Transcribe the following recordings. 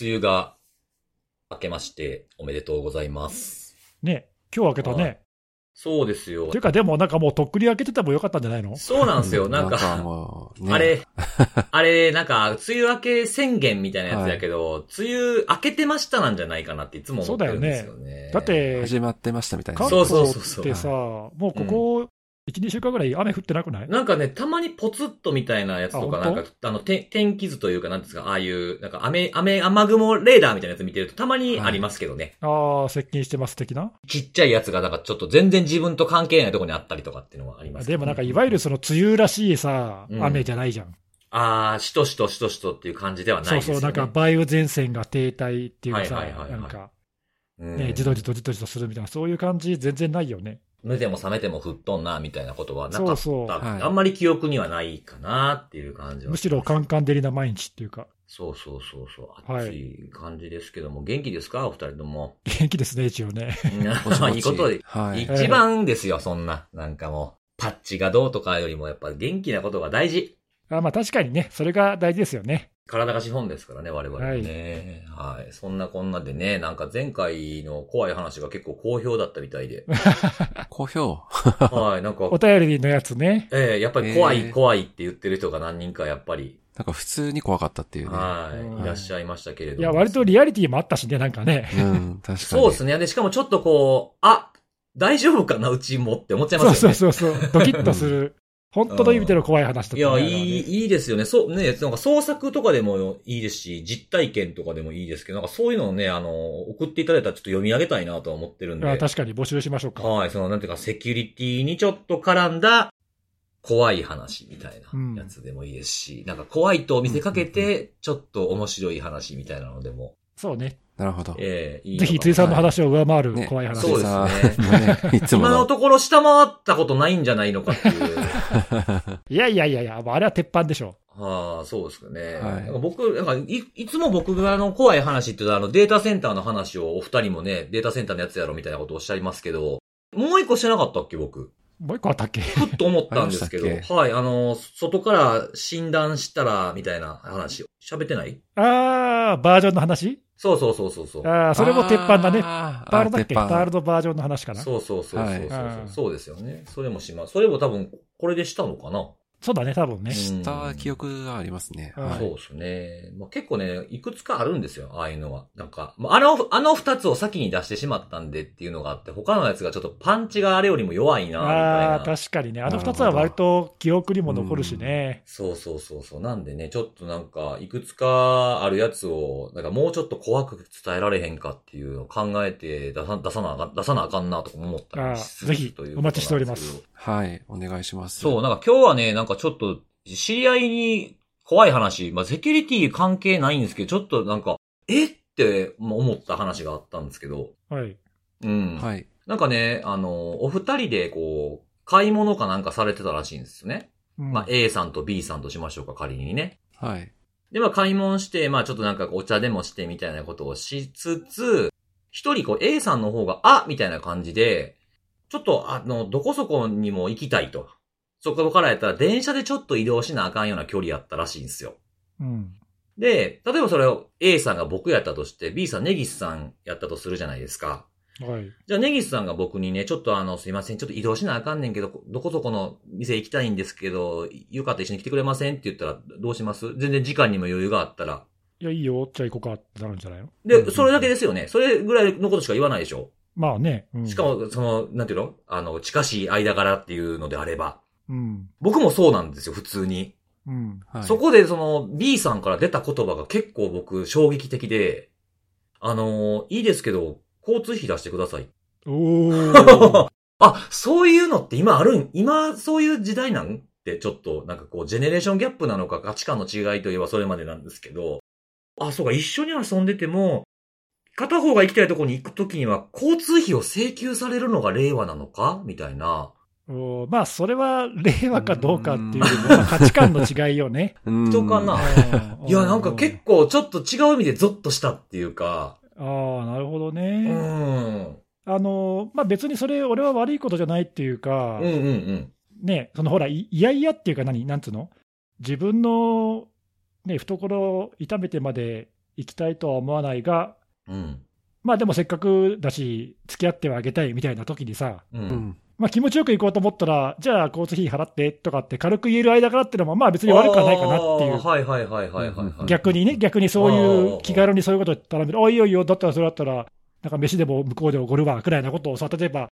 梅雨が明けましておめでとうございます。ね、今日開けたはね。そうですよていう。か、でもなんかもうとっくに開けててもよかったんじゃないの？そうなんですよ。なんか、もう、ね、あれ、あれ、なんか、梅雨明け宣言みたいなやつやけど、梅雨明けてましたなんじゃないかなっていつも思ってるんですよね。だっ、て、始まってましたみたいな。関そうそう東そうそうってさ、もうここ、1、2週間ぐらい雨降ってなくない？なんかね、たまにポツッとみたいなやつとか、なんか、あの、て天気図というか、なんですか、ああいう、なんか、雨、雨、雨雲レーダーみたいなやつ見てると、たまにありますけどね。ああ、接近してます的な？ちっちゃいやつが、なんかちょっと全然自分と関係ないところにあったりとかっていうのはありますけどでもなんか、いわゆるその梅雨らしいさ、うん雨じゃないじゃん。ああ、しとしとしとしとっていう感じではないですよね。そうそう、なんか梅雨前線が停滞っていうかさ、はいはいはいはいなんか、うんね、じとじとじとじとするみたいな、そういう感じ全然ないよね。寝ても覚めても吹っ飛んな、みたいなことはなかった。そうそうはいあんまり記憶にはないかなっていう感じは。むしろカンカン照りな毎日っていうか、そうそうそうそう。はい暑い感じですけども、元気ですか？お二人とも。元気ですね、一応ね。いいことで、はい。一番ですよ、そんな。なんかもう、パッチがどうとかよりも、やっぱ元気なことが大事。あまあ確かにね、それが大事ですよね。体が資本ですからね、我々はね。はい。そんなこんなでね、なんか前回の怖い話が結構好評だったみたいで。好評？はい、なんかお、便りのやつね。ええやっぱり怖い、えー怖いって言ってる人が何人かやっぱり、なんか普通に怖かったっていうね。うんはい、いらっしゃいましたけれども。いや、割とリアリティもあったしね、なんかね。うん、確かに。そうですね。で、しかもちょっとこう、あ、大丈夫かな、うちもって思っちゃいまそうすよね。そうそうそう、ドキッとする。本当の意味での怖い話だったねいや、いい、いいですよね。そう、ね、なんか創作とかでもいいですし、実体験とかでもいいですけど、なんかそういうのをね、あの、送っていただいたらちょっと読み上げたいなとは思ってるんで。あ確かに募集しましょうか。はい、その、なんていうか、セキュリティにちょっと絡んだ、怖い話みたいうんなやつでもいいですし、なんか怖いと見せかけて、ちょっと面白い話みたいなのでも、そうね。なるほど。ええいいのぜひ、辻さんの話を上回るね怖い話そうですねもうね、いつもの。今のところ下回ったことないんじゃないのかっていう。いやいやいやいや、あれは鉄板でしょ。はあ、そうですよね。はいなんか僕、なんかい、いつも僕があの、怖い話って言うとあの、データセンターの話をお二人もね、データセンターのやつやろみたいなことをおっしゃいますけど、もう一個してなかったっけ、僕？もう一個あったっけ？ふっと思ったんですけど、ありましたっはい、あの、外から診断したら、みたいな話、喋ってない？あー、バージョンの話？そうそうそうそうそう。あー、それも鉄板だね。あーパールだっけ？あパールのバージョンの話かな。そうそうそうそうそう、はいそうですよね。それもします。それも多分、これでしたのかな？そうだね、多分ね。した記憶がありますね。うんはいそうですね。まあ、結構ね、いくつかあるんですよ、ああいうのは。なんか、まああの、あの二つを先に出してしまったんでっていうのがあって、他のやつがちょっとパンチがあれよりも弱いな、みたいああ、な。確かにね。あの二つは割と記憶にも残るしね。そうそうそうそう。なんでね、ちょっとなんか、いくつかあるやつを、なんかもうちょっと怖く伝えられへんかっていうのを考えて出さ出さなあかん、出さなあかんなとか思ったりしつつあーぜひというお待ちしておりますはい、お願いします。そう、なんか今日はね、なんかちょっと、知り合いに怖い話、まあ、セキュリティ関係ないんですけど、ちょっとなんか、えって思った話があったんですけど、はい。うん。はい。なんかね、あの、お二人でこう、買い物かなんかされてたらしいんですよね。うんまあ、A さんと B さんとしましょうか、仮にね。はい。で、まあ、買い物して、まあ、ちょっとなんかお茶でもしてみたいなことをしつつ、一人こう A さんの方が、あみたいな感じで、ちょっとあの、どこそこにも行きたいと。そこからやったら電車でちょっと移動しなあかんような距離やったらしいんですよ。うん。で、例えばそれを A さんが僕やったとして、B さんネギスさんやったとするじゃないですか。はい。じゃあネギスさんが僕にね、ちょっとあの、すいません、ちょっと移動しなあかんねんけど、どこそこの店行きたいんですけど、よかったら一緒に来てくれませんって言ったら、どうします？全然時間にも余裕があったら。いや、いいよ、じゃあ行こうかってなるんじゃないの？で、それだけですよね。それぐらいのことしか言わないでしょ。まあね。うんしか、も、その、なんていうの？あの、近しい間柄っていうのであれば。うん。僕もそうなんですよ、普通に。うん。はい。そこで、その、B さんから出た言葉が結構僕、衝撃的で、あのいいですけど、交通費出してください。おー。あ、そういうのって今あるん？今、そういう時代なん？って、ちょっと、なんかこう、ジェネレーションギャップなのか、価値観の違いといえばそれまでなんですけど、あ、そうか、一緒に遊んでても、片方が行きたいところに行くときには、交通費を請求されるのが令和なのか？みたいな。まあ、それは令和かどうかっていう価値観の違いよね。うん人かな？うんいや、なんか結構ちょっと違う意味でゾッとしたっていうか、ああ、なるほどうね。ん。あの、まあ別にそれ、俺は悪いことじゃないっていうか、うんうんうん。ね、そのほら、いいやいやっていうか何、なんつうの？自分の、ね、懐を痛めてまで行きたいとは思わないが、うん。まあでもせっかくだし、付き合ってはあげたいみたいな時にさ、う。うんん。まあ気持ちよく行こうと思ったら、じゃあ交通費払ってとかって軽く言える間柄っていうのも、まあ別に悪くはないかなっていうあー。はいはいはいはいはいはい。逆にね、逆にそういう気軽にそういうこと言ったら、おいおいよ、だったらそれだったら、なんか飯でも向こうでおごるわくらいなことをさ、例えば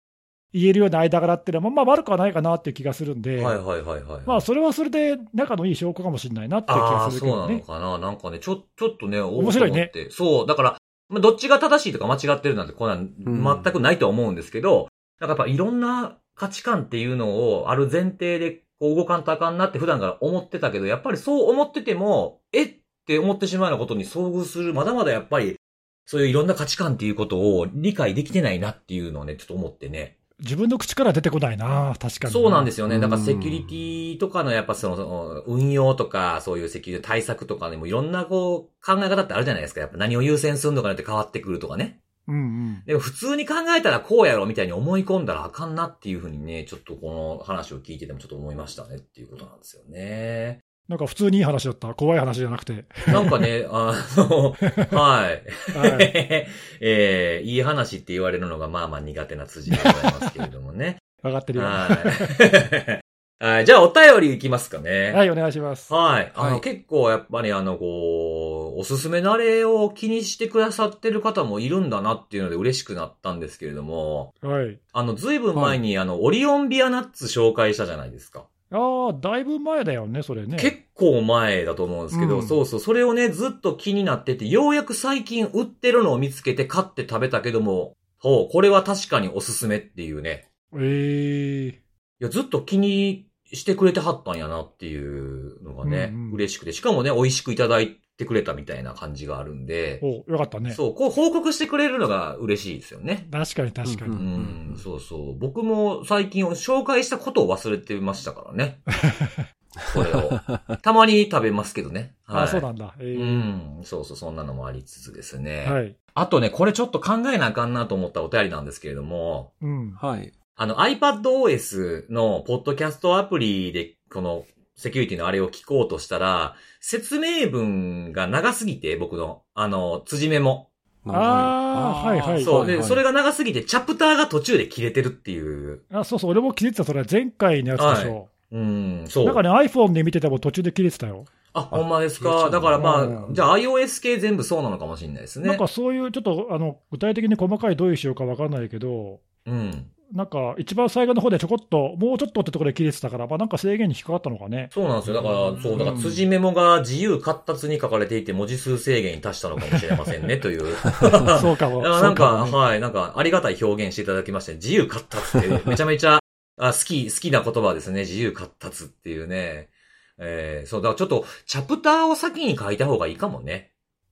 言えるような間柄っていうのも、まあ悪くはないかなっていう気がするんで、はいはいはいはい。まあそれはそれで仲のいい証拠かもしれないなっていう気あがあ、そうなのするけどね。かな。なんかね、ちょ、ちょっとね、面白いね。そう、だから、まあ、どっちが正しいとか間違ってるなんて、こんなん、うん全くないとは思うんですけど、なんかやっぱいろんな価値観っていうのをある前提で、こう動かんとあかんなって普段から思ってたけど、やっぱりそう思ってても、えって思ってしまうようなことに遭遇する、まだまだやっぱり、そういういろんな価値観っていうことを理解できてないなっていうのをね、ちょっと思ってね。自分の口から出てこないな、確かに。そうなんですよね。うんだからセキュリティとかのやっぱその、その運用とか、そういうセキュリティ対策とかでもいろんなこう考え方ってあるじゃないですか。やっぱ何を優先するのかによって変わってくるとかね。うんうん。でも普通に考えたらこうやろみたいに思い込んだらあかんなっていうふうにね、ちょっとこの話を聞いててもちょっと思いましたねっていうことなんですよね。なんか普通にいい話だった。怖い話じゃなくて。なんかね、あの、はい。はい。えーいい話って言われるのがまあまあ苦手な辻でございますけれどもね。分かってるよ。ははい。はい。じゃあ、お便りいきますかね。い、お願いします。はい。あの、はい結構やっぱりあの、こう、おすすめのあれを気にしてくださってる方もいるんだなっていうので嬉しくなったんですけれども、はい。あの、ずいぶん前にあの、オリオンビアナッツ紹介したじゃないですか。ああ、だいぶ前だよね、それね。結構前だと思うんですけど、うんそうそう、それをね、ずっと気になってて、ようやく最近売ってるのを見つけて買って食べたけども、ほう、これは確かにおすすめっていうね。ええいや、ずっと気にしてくれてはったんやなっていうのがね、うんうん嬉しくて、しかもね、美味しくいただいてくれたみたいな感じがあるんで、お、よかったね。そう、こう報告してくれるのが嬉しいですよね。確かに確かに。ううんん、そうそう。僕も最近紹介したことを忘れてましたからね。これを。たまに食べますけどね。はい、あそうなんだ。えうーん、そうそう、そんなのもありつつですね。はい。あとね、これちょっと考えなあかんなと思ったお便りなんですけれども、うん。はい。あの iPadOS のポッドキャストアプリでこのセキュリティのあれを聞こうとしたら、説明文が長すぎて、僕の、あの、辻メモ。あーはいはいそう。で、はいそれが長すぎて、チャプターが途中で切れてるっていう。あ、そうそう、俺も気づいてた、それ前回のやつでしょ。うん、そう。なんかね、iPhone で見てても途中で切れてたよ。あ、ほんまですか？だからまうんあ、じゃあ iOS 系全部そうなのかもしれないですね。なんかそういう、ちょっと、あの、具体的に細かいどういう仕様かわかんないけど、うん。なんか一番最後の方でちょこっと、もうちょっとってところで切れてたから、まあなんか制限に引っかかったのかね。そうなんですよ。だから、そう、だからうん辻メモが自由闊達に書かれていて、文字数制限に達したのかもしれませんね、という。そうかも。あ なんか、ねはい、なんか、ありがたい表現していただきまして、自由闊達って、めちゃめちゃ、あ好き、好きな言葉ですね。自由闊達っていうね。えー、そう、だからちょっと、チャプターを先に書いた方がいいかもね。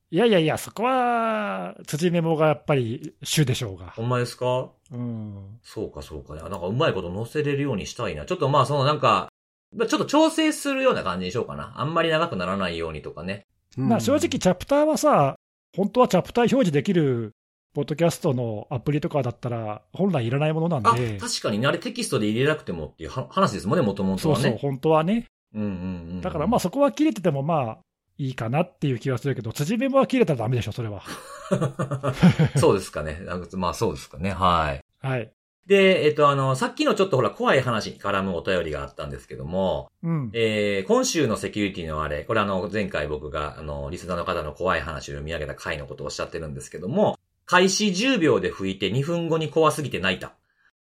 いやいやいや、そこは、辻メモがやっぱり主でしょうが。ほんまですか？うん。そうか、そうか。なんか、うまいこと載せれるようにしたいな。ちょっとまあ、そのなんか、まあちょっと調整するような感じにしようかな。あんまり長くならないようにとかね。まあ正直、チャプターはさ、本当はチャプター表示できる、ポッドキャストのアプリとかだったら、本来いらないものなんあ、で、確かにねあれテキストで入れなくてもっていうは話ですもんね、もともとはね。そうそう、本当はね。うんうんうん。だからまあそこは切れててもまあいいかなっていう気はするけど、辻メモは切れたらダメでしょ、それは。そうですかね。あまあそうですかね。はい。はい。で、えっと、あの、さっきのちょっとほら、怖い話に絡むお便りがあったんですけども、うん。えー、今週のセキュリティのあれ、これあの、前回僕が、あの、リスナーの方の怖い話を読み上げた回のことをおっしゃってるんですけども、開始10秒で吹いて2分後に怖すぎて泣いた。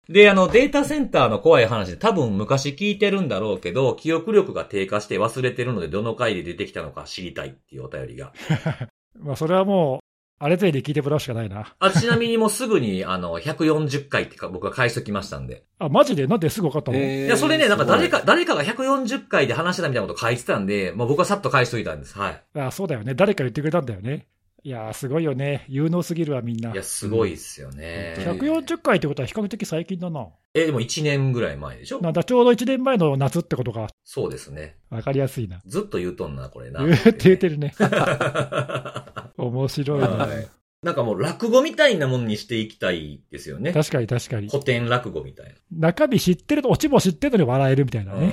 で、あの、データセンターの怖い話で多分昔聞いてるんだろうけど、記憶力が低下して忘れてるのでどの回で出てきたのか知りたいっていうお便りが。まあそれはもう、あれぜいで聞いてもらうしかないな。あ、ちなみにもうすぐに、あの、140回ってか僕が返しときましたんで。あ、マジで？なんですぐ分かったの、えーいや、それね、なんか誰すか、誰かが140回で話してたみたいなこと書いてたんで、まあ僕はさっと返しといたんです。はい。あそうだよね。誰か言ってくれたんだよね。いやー、すごいよね。有能すぎるわ、みんな。いや、すごいっすよね。うん140回ってことは比較的最近だな。え、でも1年ぐらい前でしょ？なんだ、ちょうど1年前の夏ってことがそうですね。分かりやすいな。ずっと言うとんな、これな。言って言ってるね。は 面白いな。い。なんかもう落語みたいなものにしていきたいですよね。確かに確かに。古典落語みたい中身知ってると、オチも知ってるのに笑えるみたいなな。ね。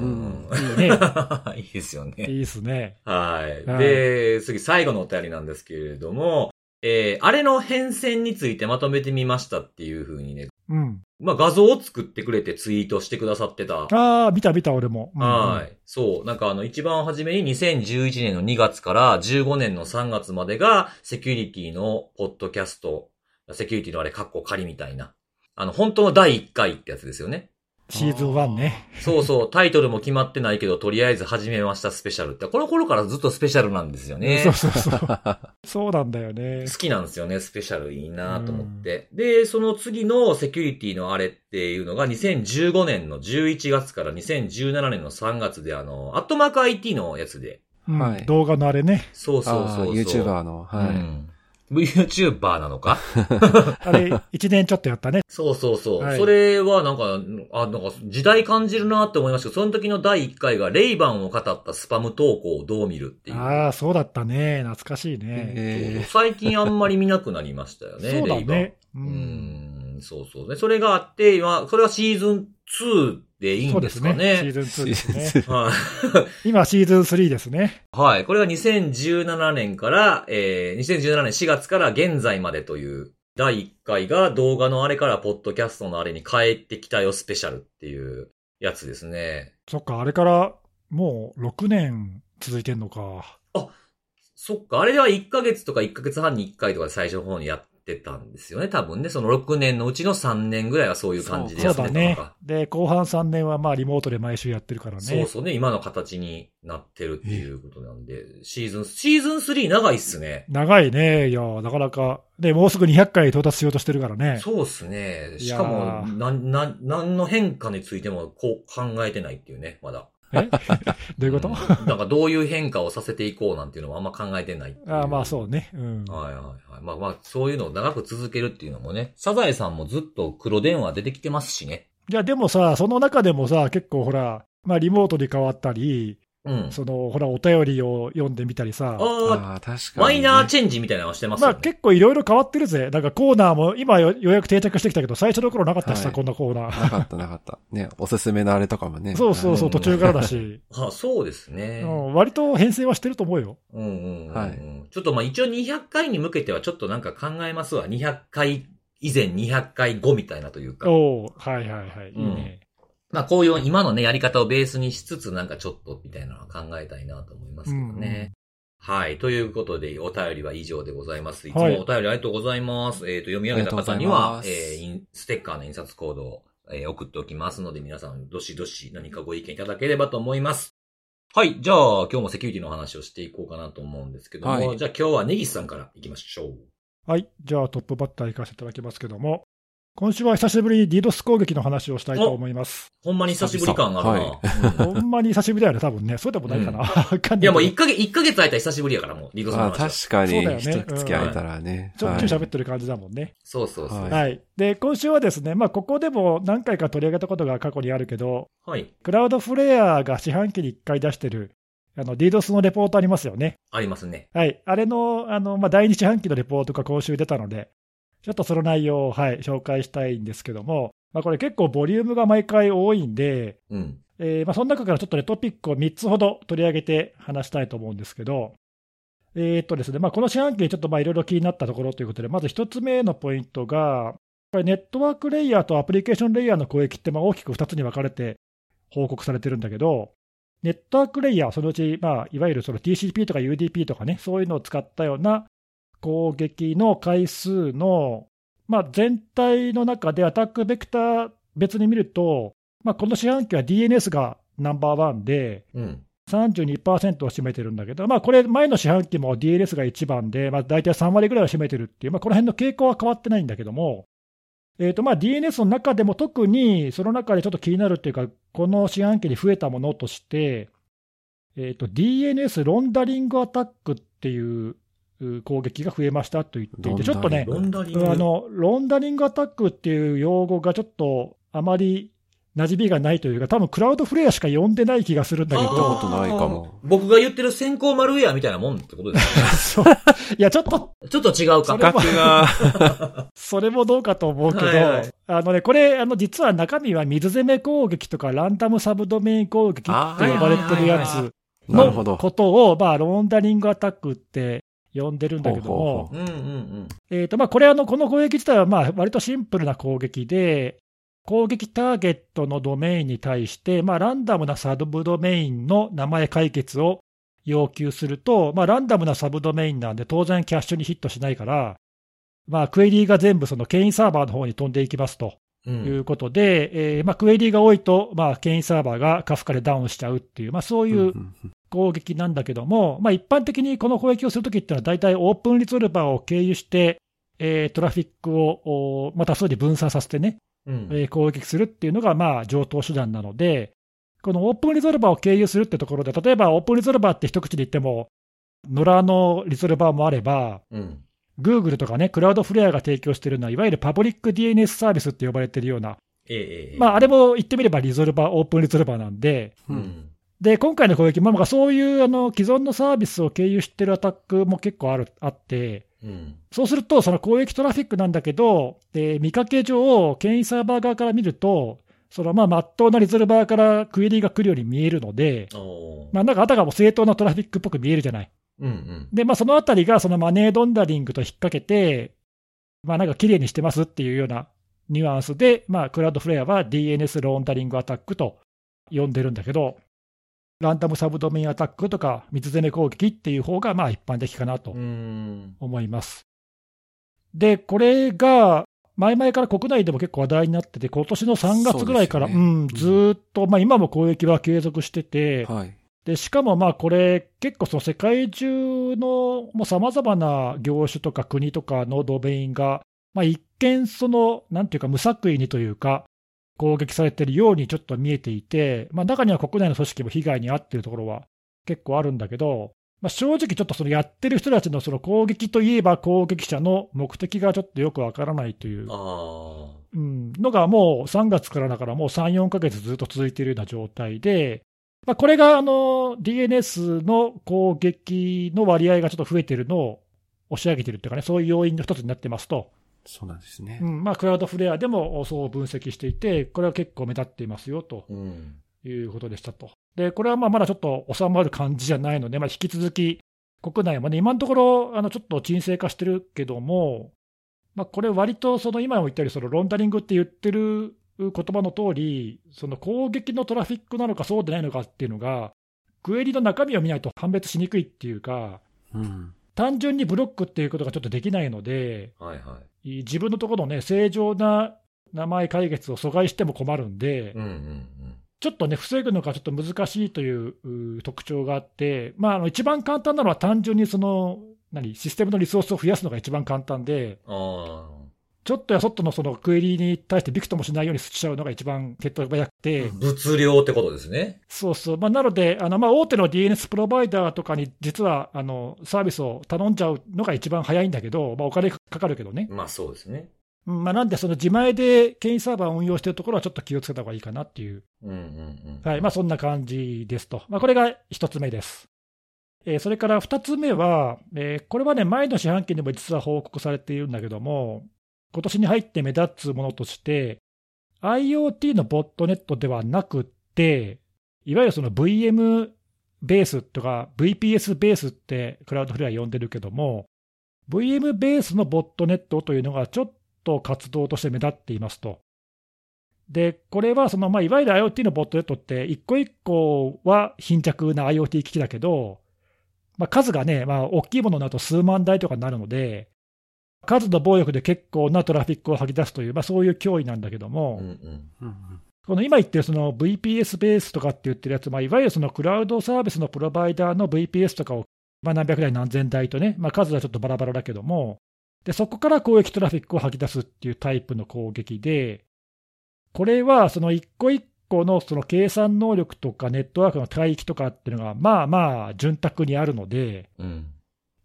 うんいいね。いいですよね。いいっすね。はい。はいで、次最後のお便りなんですけれども、えー、あれの変遷についてまとめてみましたっていう風にね、うん。まあ画像を作ってくれてツイートしてくださってた。ああ、見た見た俺も。うんはい。そう。なんかあの、一番初めに2011年の2月から15年の3月までが、セキュリティのポッドキャスト、セキュリティのあれ、カッコ仮みたいな。あの、本当の第1回ってやつですよね。シーズン1ね。そうそう、タイトルも決まってないけど、とりあえず始めましたスペシャルって、この頃からずっとスペシャルなんですよね。そうそうそう。そうなんだよね好。きなんですよね、スペシャルいいなと思って。で、その次のセキュリティのあれっていうのが2015年の11月から2017年の3月であの、アットマーク IT のやつで。うんはい動画のあれね。そうそうそうそう。YouTuber の、はい。うん。VTuber なのか？あれ、1年ちょっとやったね。そうそうそう。はいそれはなんか、あ、なんか時代感じるなって思いましたけど、その時の第1回がレイバンを語ったスパム投稿をどう見るっていう。ああ、そうだったね。懐かしいね。え最近あんまり見なくなりましたよね、そうだレイバン。ね。う。うんん、そうそうね。それがあって、今、それはシーズン2でいいんそうですすね。でかね。シーズン2ですね。はい。今、シーズン3ですね。はい。これが2017年から、えー、2017年4月から現在までという、第1回が動画のあれからポッドキャストのあれに帰ってきたよスペシャルっていうやつですね。そっか、あれからもう6年続いてんのか。そっか、あれでは1ヶ月とか1ヶ月半に1回とかで最初の方にやってたんですよね、多分ね。その6年のうちの3年ぐらいはそういう感じでやってそうだねたのか。。で、後半3年はまあリモートで毎週やってるからね。そうそうね、今の形になってるっていうことなんで、シーズン、シーズン3長いっすね。長いね。いや、なかなか。で、もうすぐ200回到達しようとしてるからね。そうっすね。しかも、な、な、何の変化についてもこう考えてないっていうね、まだ。え？どういうこと、んなんかどういう変化をさせていこうなんていうのもあんま考えてないいうああまあそうね。うん。はいはいはい。まあまあ、そういうのを長く続けるっていうのもね、サザエさんもずっと黒電話出てきてますしね。いや、でもさ、その中でもさ、結構ほら、まあリモートに変わったり、うん。その、ほら、お便りを読んでみたりさ。ああ、ああ、確かに、ね。マイナーチェンジみたいなのはしてますよね。まあ結構いろいろ変わってるぜ。なんかコーナーも今よようやく定着してきたけど、最初の頃なかったしさ、はいこんなコーナー。なかったなかった。ね、おすすめのあれとかもね。そうそうそう、うん途中からだし、あそうですね。うん、割と編成はしてると思うよ。うんうんうんうんはいちょっとまあ一応200回に向けてはちょっとなんか考えますわ。200回以前200回後みたいなというか。おおはいはいはい。いいね。まあこういう今のね、やり方をベースにしつつなんかちょっとみたいなのは考えたいなと思いますけどね。はい。ということで、お便りは以上でございます。いつもおはい便りありがとうございます。えっ、と、読み上げた方にはえーインステッカーの印刷コードを、えー送っておきますので、皆さん、どしどし何かご意見いただければと思います。はい。じゃあ、今日もセキュリティの話をしていこうかなと思うんですけども、はいじゃあ今日はネギスさんから行きましょう。はい。じゃあトップバッター行かせていただきますけども、今週は久しぶりに DDoS 攻撃の話をしたいと思います。ほんまに久しぶり感があるな。久うんほんまに久しぶりだよね、多分ね。そうでもないかな。わかんいや、もうない1ヶ月、一ヶ月空いたら久しぶりやから、もう、リードさんのあ話は。確かに、そうだよね一月空いたらね。ちょっはいちゅう喋ってる感じだもんね。そうそうそう。はいはい。で、今週はですね、まあ、ここでも何回か取り上げたことが過去にあるけど、はい。クラウドフレアが四半期に1回出してる、あの、DDoS のレポートありますよね。ありますね。はい。あれの、あの、まあ、第2四半期のレポートが今週出たので、ちょっとその内容を、はい、紹介したいんですけども、まあ、これ結構ボリュームが毎回多いんで、うん。えーまあ、その中からちょっとね、トピックを3つほど取り上げて話したいと思うんですけど、えーっとですね、まあ、この四半期でちょっとまあいろいろ気になったところということで、まず1つ目のポイントが、これネットワークレイヤーとアプリケーションレイヤーの攻撃ってまあ大きく2つに分かれて報告されてるんだけど、ネットワークレイヤー、そのうち、まあ、いわゆるその TCP とか UDP とかね、そういうのを使ったような攻撃の回数の、まあ、全体の中でアタックベクター別に見ると、まあ、この四半期は DNS がナンバーワンで、うん。32%を占めてるんだけど、まあ、これ、前の四半期も DNS が一番で、まあ、大体3割ぐらいは占めてるっていう、まあ、この辺の傾向は変わってないんだけども、えーとまあ、DNS の中でも特にその中でちょっと気になるっていうか、この四半期に増えたものとして、えーと DNS ロンダリングアタックっていうう攻撃が増えましたと言っていて、ちょっとね、ロンダリング？あのロンダリングアタックっていう用語がちょっとあまり馴染みがないというか、多分クラウドフレアしか呼んでない気がするんだけど、とないかもあー僕が言ってる先行マルウェアみたいなもんってことですそういや、ちょっと、ね。ちょっと違うか。それも価格が、それもどうかと思うけど、はいはいあのね、これ、あの実は中身は水攻め攻撃とかランダムサブドメイン攻撃って呼ばれてるやつのなるほど。ことを、まあ、ローンダリングアタックって呼んでるんだけども。えっとまあこれあの、この攻撃自体はまあ割とシンプルな攻撃で、攻撃ターゲットのドメインに対して、まあ、ランダムなサブドメインの名前解決を要求すると、まあ、ランダムなサブドメインなんで、当然キャッシュにヒットしないから、まあ、クエリーが全部そのケインサーバーの方に飛んでいきますとう。いうんことで、えーまあ、クエリーが多いと、まあ、ケインサーバーがカフカでダウンしちゃうっていう、まあ、そういううんうんうん。攻撃なんだけども、まあ、一般的にこの攻撃をするときっていうのは、大体オープンリゾルバーを経由して、えートラフィックをおまた多数に分散させてね、うん。えー攻撃するっていうのが、まあ、上等手段なので、このオープンリゾルバーを経由するってところで、例えばオープンリゾルバーって一口で言っても、野良のリゾルバーもあれば、うん。Google とかね、クラウドフレアが提供しているのは、いわゆるパブリック DNS サービスって呼ばれているような、ええええ。まあ、あれも言ってみればリゾルバー、オープンリゾルバーなんで、ううんん。で、今回の攻撃、まあ、そういうあの既存のサービスを経由してるアタックも結構あるあって、うん。そうすると、その攻撃トラフィックなんだけど、えー見かけ上、権威サーバー側から見ると、そのまあ、真っ当なリゾルバーからクエリが来るように見えるので、まあ、なんかあたかも正当なトラフィックっぽく見えるじゃない。うんうん。で、まあ、そのあたりがそのマネードンダリングと引っ掛けて、まあ、なんか綺麗にしてますっていうようなニュアンスで、まあ、クラウドフレアは DNS ローンダリングアタックと呼んでるんだけど、ランダムサブドメインアタックとか、水攻め攻撃っていう方がまあ一般的かなとうん。思います。で、これが、前々から国内でも結構話題になってて、今年の3月ぐらいから、うそうん、ずーっと、まあ、今も攻撃は継続してて、はい。でしかもまあこれ、結構その世界中のさまざまな業種とか国とかのドメインが、まあ、一見、そのなんていうか、無作為にというか、攻撃されてるようにちょっと見えていて、まあ、中には国内の組織も被害に遭っているところは結構あるんだけど、まあ、正直、ちょっとそのやってる人たちのその攻撃といえば攻撃者の目的がちょっとよくわからないという。うん、のがもう3月からだから、もう3、4ヶ月ずっと続いているような状態で、まあ、これがあの DNS の攻撃の割合がちょっと増えているのを押し上げているというかね、そういう要因の一つになってますと、そうなんですねう。んまあ、クラウドフレアでもそう分析していて、これは結構目立っていますよとうん。いうことでしたと。で、これはまあまだちょっと収まる感じじゃないので、まあ、引き続き国内もね、今のところあのちょっと沈静化してるけども、まあ、これ、割とその今も言ったように、そのロンダリングって言ってる言葉の通り、その攻撃のトラフィックなのかそうでないのかっていうのが、クエリの中身を見ないと判別しにくいっていうか、うん。単純にブロックっていうことがちょっとできないので、はいはい。自分のところのね、正常な名前解決を阻害しても困るんで、うんうんちょっとね、防ぐのがちょっと難しいというう特徴があって、まあ、あの一番簡単なのは単純にその、何、システムのリソースを増やすのが一番簡単で、ちょっとやそっとのそのクエリに対してビクともしないようにしちゃうのが一番決闘が早くて、あ。物量ってことですね。そうそう、まあ、なので、あのまあ大手の DNS プロバイダーとかに実はあのサービスを頼んじゃうのが一番早いんだけど、まあ、お金かかるけどね、まあそうですね。うんまあ、なんで、その自前で権威サーバーを運用しているところはちょっと気をつけた方がいいかなっていう、うんうんうん。はいまあ、そんな感じですと、まあ、これが一つ目です。えーそれから二つ目は、えーこれはね、前の四半期にも実は報告されているんだけども、今年に入って目立つものとして、IoT のボットネットではなくて、いわゆるその VM ベースとか VPS ベースってクラウドフレア呼んでるけども、VM ベースのボットネットというのがちょっと活動として目立っていますと。で、これはその、まあ、いわゆる IoT のボットネットって、一個一個は貧弱な IoT 機器だけど、まあ、数がね、まあ、大きいものになると数万台とかになるので、数の暴力で結構なトラフィックを吐き出すという、まあ、そういう脅威なんだけども、うんうん。うんこの今言ってるその VPS ベースとかって言ってるやつ、まあ、いわゆるそのクラウドサービスのプロバイダーの VPS とかを、まあ、何百台何千台とね、まあ、数はちょっとバラバラだけども、でそこから攻撃トラフィックを吐き出すっていうタイプの攻撃で、これはその一個一個のその計算能力とかネットワークの帯域とかっていうのが、まあまあ潤沢にあるので、うん。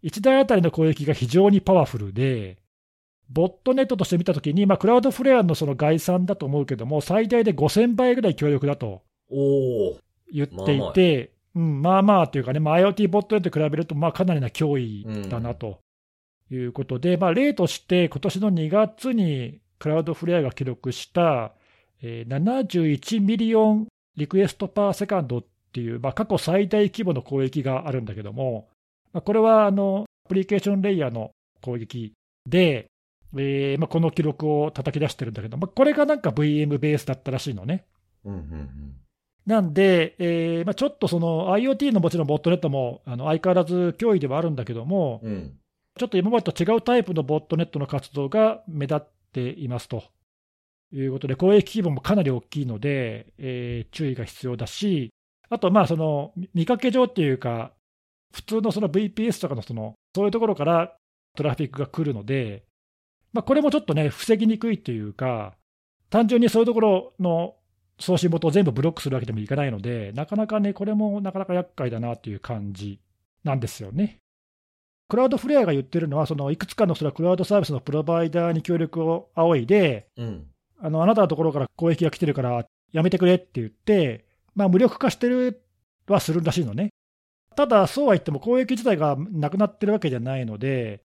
1台あたりの攻撃が非常にパワフルで、ボットネットとして見たときに、まあ、 Cloudflare のその概算だと思うけども、最大で5000倍ぐらい強力だと。言っていて、うん、まあまあというかね、まあ、IoT ボットネットと比べると、まあ、かなりな脅威だなということで、まあ、例として、今年の2月に Cloudflare が記録した、えー71 million requests per second っていう、まあ、過去最大規模の攻撃があるんだけども、まあ、これはあのアプリケーションレイヤーの攻撃で、えーまあ、この記録を叩き出してるんだけど、まあ、これがなんか VM ベースだったらしいのね。うんうんなんで、えーまあ、ちょっとその IoT のもちろんボットネットもあの相変わらず脅威ではあるんだけども、うん。うん。ちょっと今までと違うタイプのボットネットの活動が目立っていますということで、攻撃規模もかなり大きいので、えー注意が必要だし、あと、まあその見見かけ上っていうか、普通のその VPS とかのそのそういうところからトラフィックが来るので、まあ、これもちょっとね、防ぎにくいというか、単純にそういうところの送信元を全部ブロックするわけでもいかないので、なかなかね、これもなかなか厄介だなっていう感じなんですよね。クラウドフレアが言ってるのは、そのいくつかのそれはクラウドサービスのプロバイダーに協力を仰いで、うん。あのあなたのところから攻撃が来てるからやめてくれって言って、まあ、無力化してるはするらしいのね。ただ、そうは言っても攻撃自体がなくなってるわけじゃないので、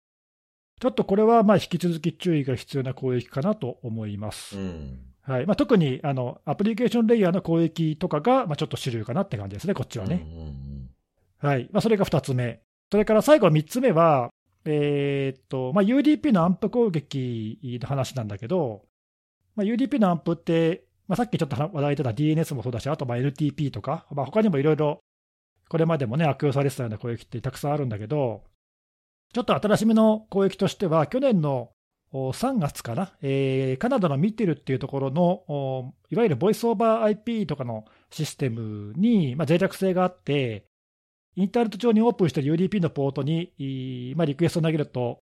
ちょっとこれはまあ引き続き注意が必要な攻撃かなと思います。うん。はいまあ、特にあのアプリケーションレイヤーの攻撃とかが、まあ、ちょっと主流かなって感じですね、こっちはね。はいまあ、それが2つ目。それから最後3つ目は、えーっとまあ、UDP のアンプ攻撃の話なんだけど、まあ、UDP のアンプって、まあ、さっきちょっと話題出た DNS もそうだし、あとまあ NTP とか、まあ、他にもいろいろ、これまでもね、悪用されてたような攻撃ってたくさんあるんだけど、ちょっと新しめの攻撃としては、去年のお3月かな、えーカナダのミテルっていうところの、おいわゆるボイスオーバー IP とかのシステムに、まあ、脆弱性があって、インターネット上にオープンしている UDP のポートに、いまあ、リクエストを投げると、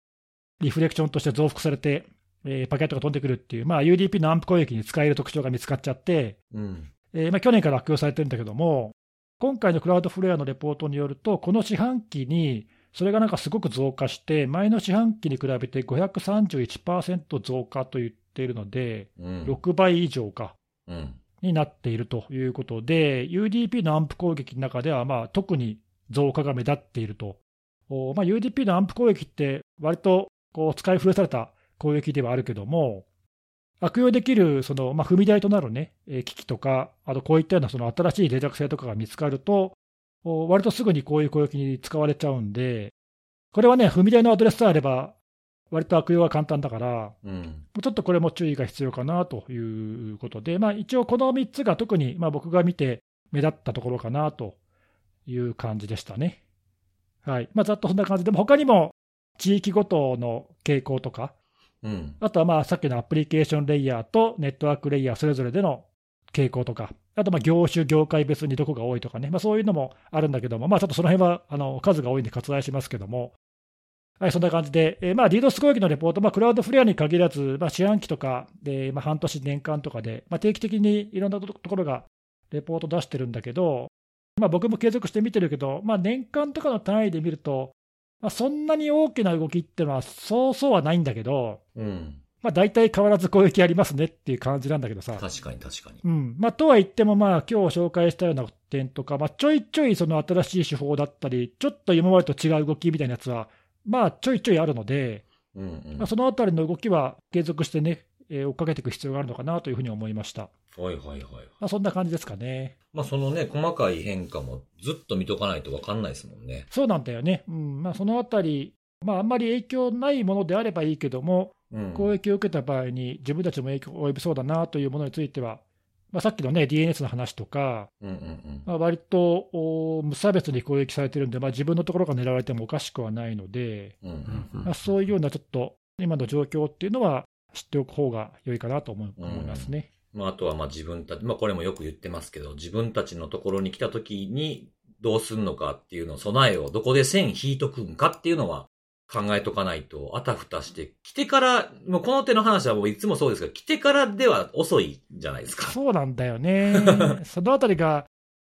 リフレクションとして増幅されて、えーパケットが飛んでくるっていう、まあ、UDP のアンプ攻撃に使える特徴が見つかっちゃって、うん。えーまあ、去年から悪用されてるんだけども、今回のクラウドフレアのレポートによると、この四半期にそれがなんかすごく増加して、前の四半期に比べて531%増加と言っているので、うん。6倍以上か。うん。になっているということで、UDP のアンプ攻撃の中では、まあ、特に増加が目立っていると。おまあ、UDP のアンプ攻撃って、割とこう使い古された攻撃ではあるけども、悪用できるその、まあ、踏み台となる、ね、えー機器とか、あとこういったようなその新しい脆弱性とかが見つかると、お割とすぐにこういう攻撃に使われちゃうんで、これはね、踏み台のアドレスさえあれば、割と悪用は簡単だから、うん。ちょっとこれも注意が必要かなということで、まあ、一応この3つが特にまあ僕が見て目立ったところかなという感じでしたね。はい。まあ、ざっとそんな感じで、でも他にも地域ごとの傾向とか、うん。あとはまあさっきのアプリケーションレイヤーとネットワークレイヤーそれぞれでの傾向とか、あとまあ業種、業界別にどこが多いとかね、まあ、そういうのもあるんだけども、まあ、ちょっとその辺はあの数が多いんで割愛しますけども、はい、そんな感じで、えーまあ、DDoS 攻撃のレポート、まあ、クラウドフレアに限らず、まあ、四半期とかで、まあ、半年、年間とかで、まあ、定期的にいろんなところがレポート出してるんだけど、まあ、僕も継続して見てるけど、まあ、年間とかの単位で見ると、まあ、そんなに大きな動きっていうのは、そうそうはないんだけど、うん。まあ、大体変わらず攻撃ありますねっていう感じなんだけどさ。確かに確かに。うんまあ、とは言っても、まあ今日紹介したような点とか、まあ、ちょいちょいその新しい手法だったり、ちょっと今までと違う動きみたいなやつは、まあちょいちょいあるので、うんうん。まあ、そのあたりの動きは継続してね、えー追っかけていく必要があるのかなというふうに思いました。はいはいはい。まあ、そんな感じですかね。まあそのね、細かい変化もずっと見とかないとわかんないですもんね。そうなんだよね。うんまあ、そのあたり、まあ、あんまり影響ないものであればいいけども、うん。攻撃を受けた場合に自分たちも影響を及びそうだなというものについては、まあ、さっきのね、DNS の話とか、うんうんうん。まあ、割とお無差別に攻撃されてるんで、まあ、自分のところが狙われてもおかしくはないので、うんううんんうんまあ、そういうようなちょっと今の状況っていうのは知っておく方が良いかなと思いますね。まああとはまあ自分たち、まあこれもよく言ってますけど、自分たちのところに来た時にどうすんのかっていうのを備えをどこで線引いとくんかっていうのは考えとかないと、あたふたして、来てから、もうこの手の話はもういつもそうですが、来てからでは遅いじゃないですか。そうなんだよね。そのあたりが、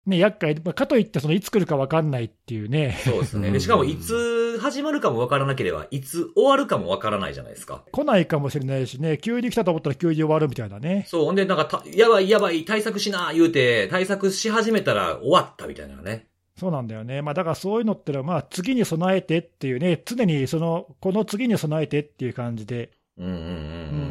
ね、厄介、まあかといって、そのいつ来るか分かんないっていうね、そうですね。で、しかもいつ始まるかもわからなければ、いつ終わるかもわからないじゃないですか。来ないかもしれないしね、急に来たと思ったら急に終わるみたいなね。そう。ほんで、なんかた、やばいやばい、対策しな、言うて、対策し始めたら終わったみたいなね。そうなんだよね。まあだからそういうのってのは、まあ次に備えてっていうね、常にその、この次に備えてっていう感じで、うんうんうんうう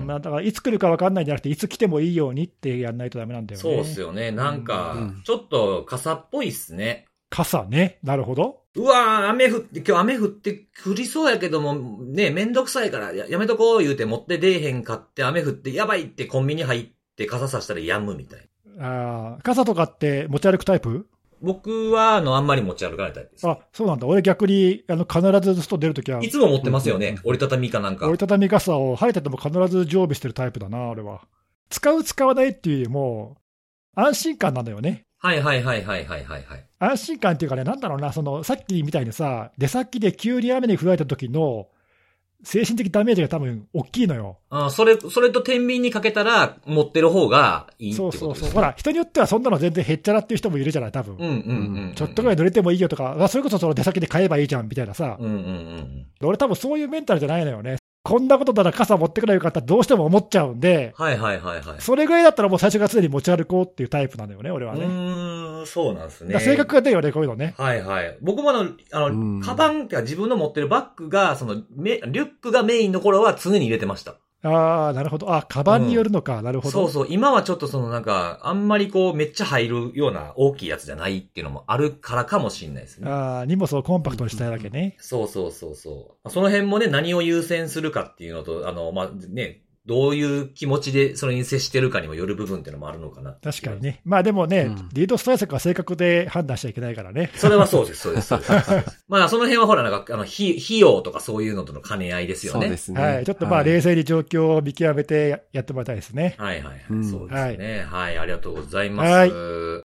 んん。まあだからいつ来るか分かんないんじゃなくて、いつ来てもいいようにってやんないとダメなんだよね。そうっすよね。なんかうん、ちょっと傘っぽいっすね。傘ね。なるほど。うわー、雨降って、今日雨降って降りそうやけども、ね、めんどくさいからややめとこう言うて持って出えへんかって雨降ってやばいってコンビニ入って傘さしたら止むみたいな。ああ、傘とかって持ち歩くタイプ？僕は、あの、あんまり持ち歩かないタイプです。あ、そうなんだ。俺逆に、あの、必ず外出るときは、いつも持ってますよねうん。折りたたみかなんか折り。たたみ傘を晴れてても必ず常備してるタイプだな、俺は。使う、使わないっていうよりも、安心感なんだよね。はいはいはいはいはいはいはい。安心感っていうかね、なんだろうな、その、さっきみたいにさ、出先で急に雨に降られた時の、精神的ダメージが多分大きいのよ。あそれ、それと天秤にかけたら持ってる方がいいってそことですねうそうそう。ほら、人によってはそんなの全然へっちゃらっていう人もいるじゃない、多分。うんうんうんうん。ちょっとぐらい濡れてもいいよとか、あそれこそその出先で買えばいいじゃんみたいなさ、うんうんうん。俺多分そういうメンタルじゃないのよね。こんなことなら傘持ってくればよかったらどうしても思っちゃうんで、はいはいはいはい。それぐらいだったらもう最初から常に持ち歩こうっていうタイプなのよね、俺はうね。ーん、そうなんですね。性格が出るよね、こういうのね。はいはい。僕もあの、あうんの、カバンってか自分の持ってるバッグが、その、めリュックがメインの頃は常に入れてました。ああ、なるほど。あ、カバンによるのか、なるほど。そうそう。今はちょっとそのなんか、あんまりこう、めっちゃ入るような大きいやつじゃないっていうのもあるからかもしれないですね。ああ、荷物をコンパクトにしたいわけね。そうそうそうそう。その辺もね、何を優先するかっていうのと、あの、まあ、ね、どういう気持ちでそれに接してるかにもよる部分っていうのもあるのかな。確かに。ね。まあでもね、うんリードストライクは正確で判断しちゃいけないからね。それはそうです、そうです、そうです。まあ、その辺はほら、なんか、あの、費費用とかそういうのとの兼ね合いですよね。そうですね。はい。ちょっとまあ冷静に状況を見極めてややってもらいたいですね。はいはいはい。うんそうですね。はい、ありがとうございます。はい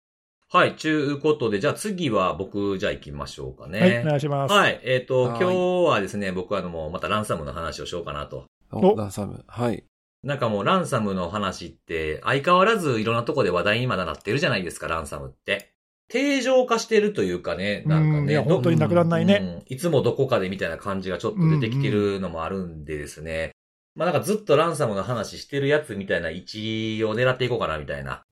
はい、ちゅうことで、じゃあ次は僕、じゃあ行きましょうかね。はい、お願いします。はい。えっ、と、はい今日はですね、僕はあの、もうまたランサムの話をしようかなと。お、ランサム。はい。なんかもうランサムの話って、相変わらずいろんなとこで話題にまだなってるじゃないですか、ランサムって。定常化してるというかね、なんかね、ど本当になくならないね。うんいつもどこかでみたいな感じがちょっと出てきてるのもあるんでですね。まあなんかずっとランサムの話してるやつみたいな位置を狙っていこうかなみたいな。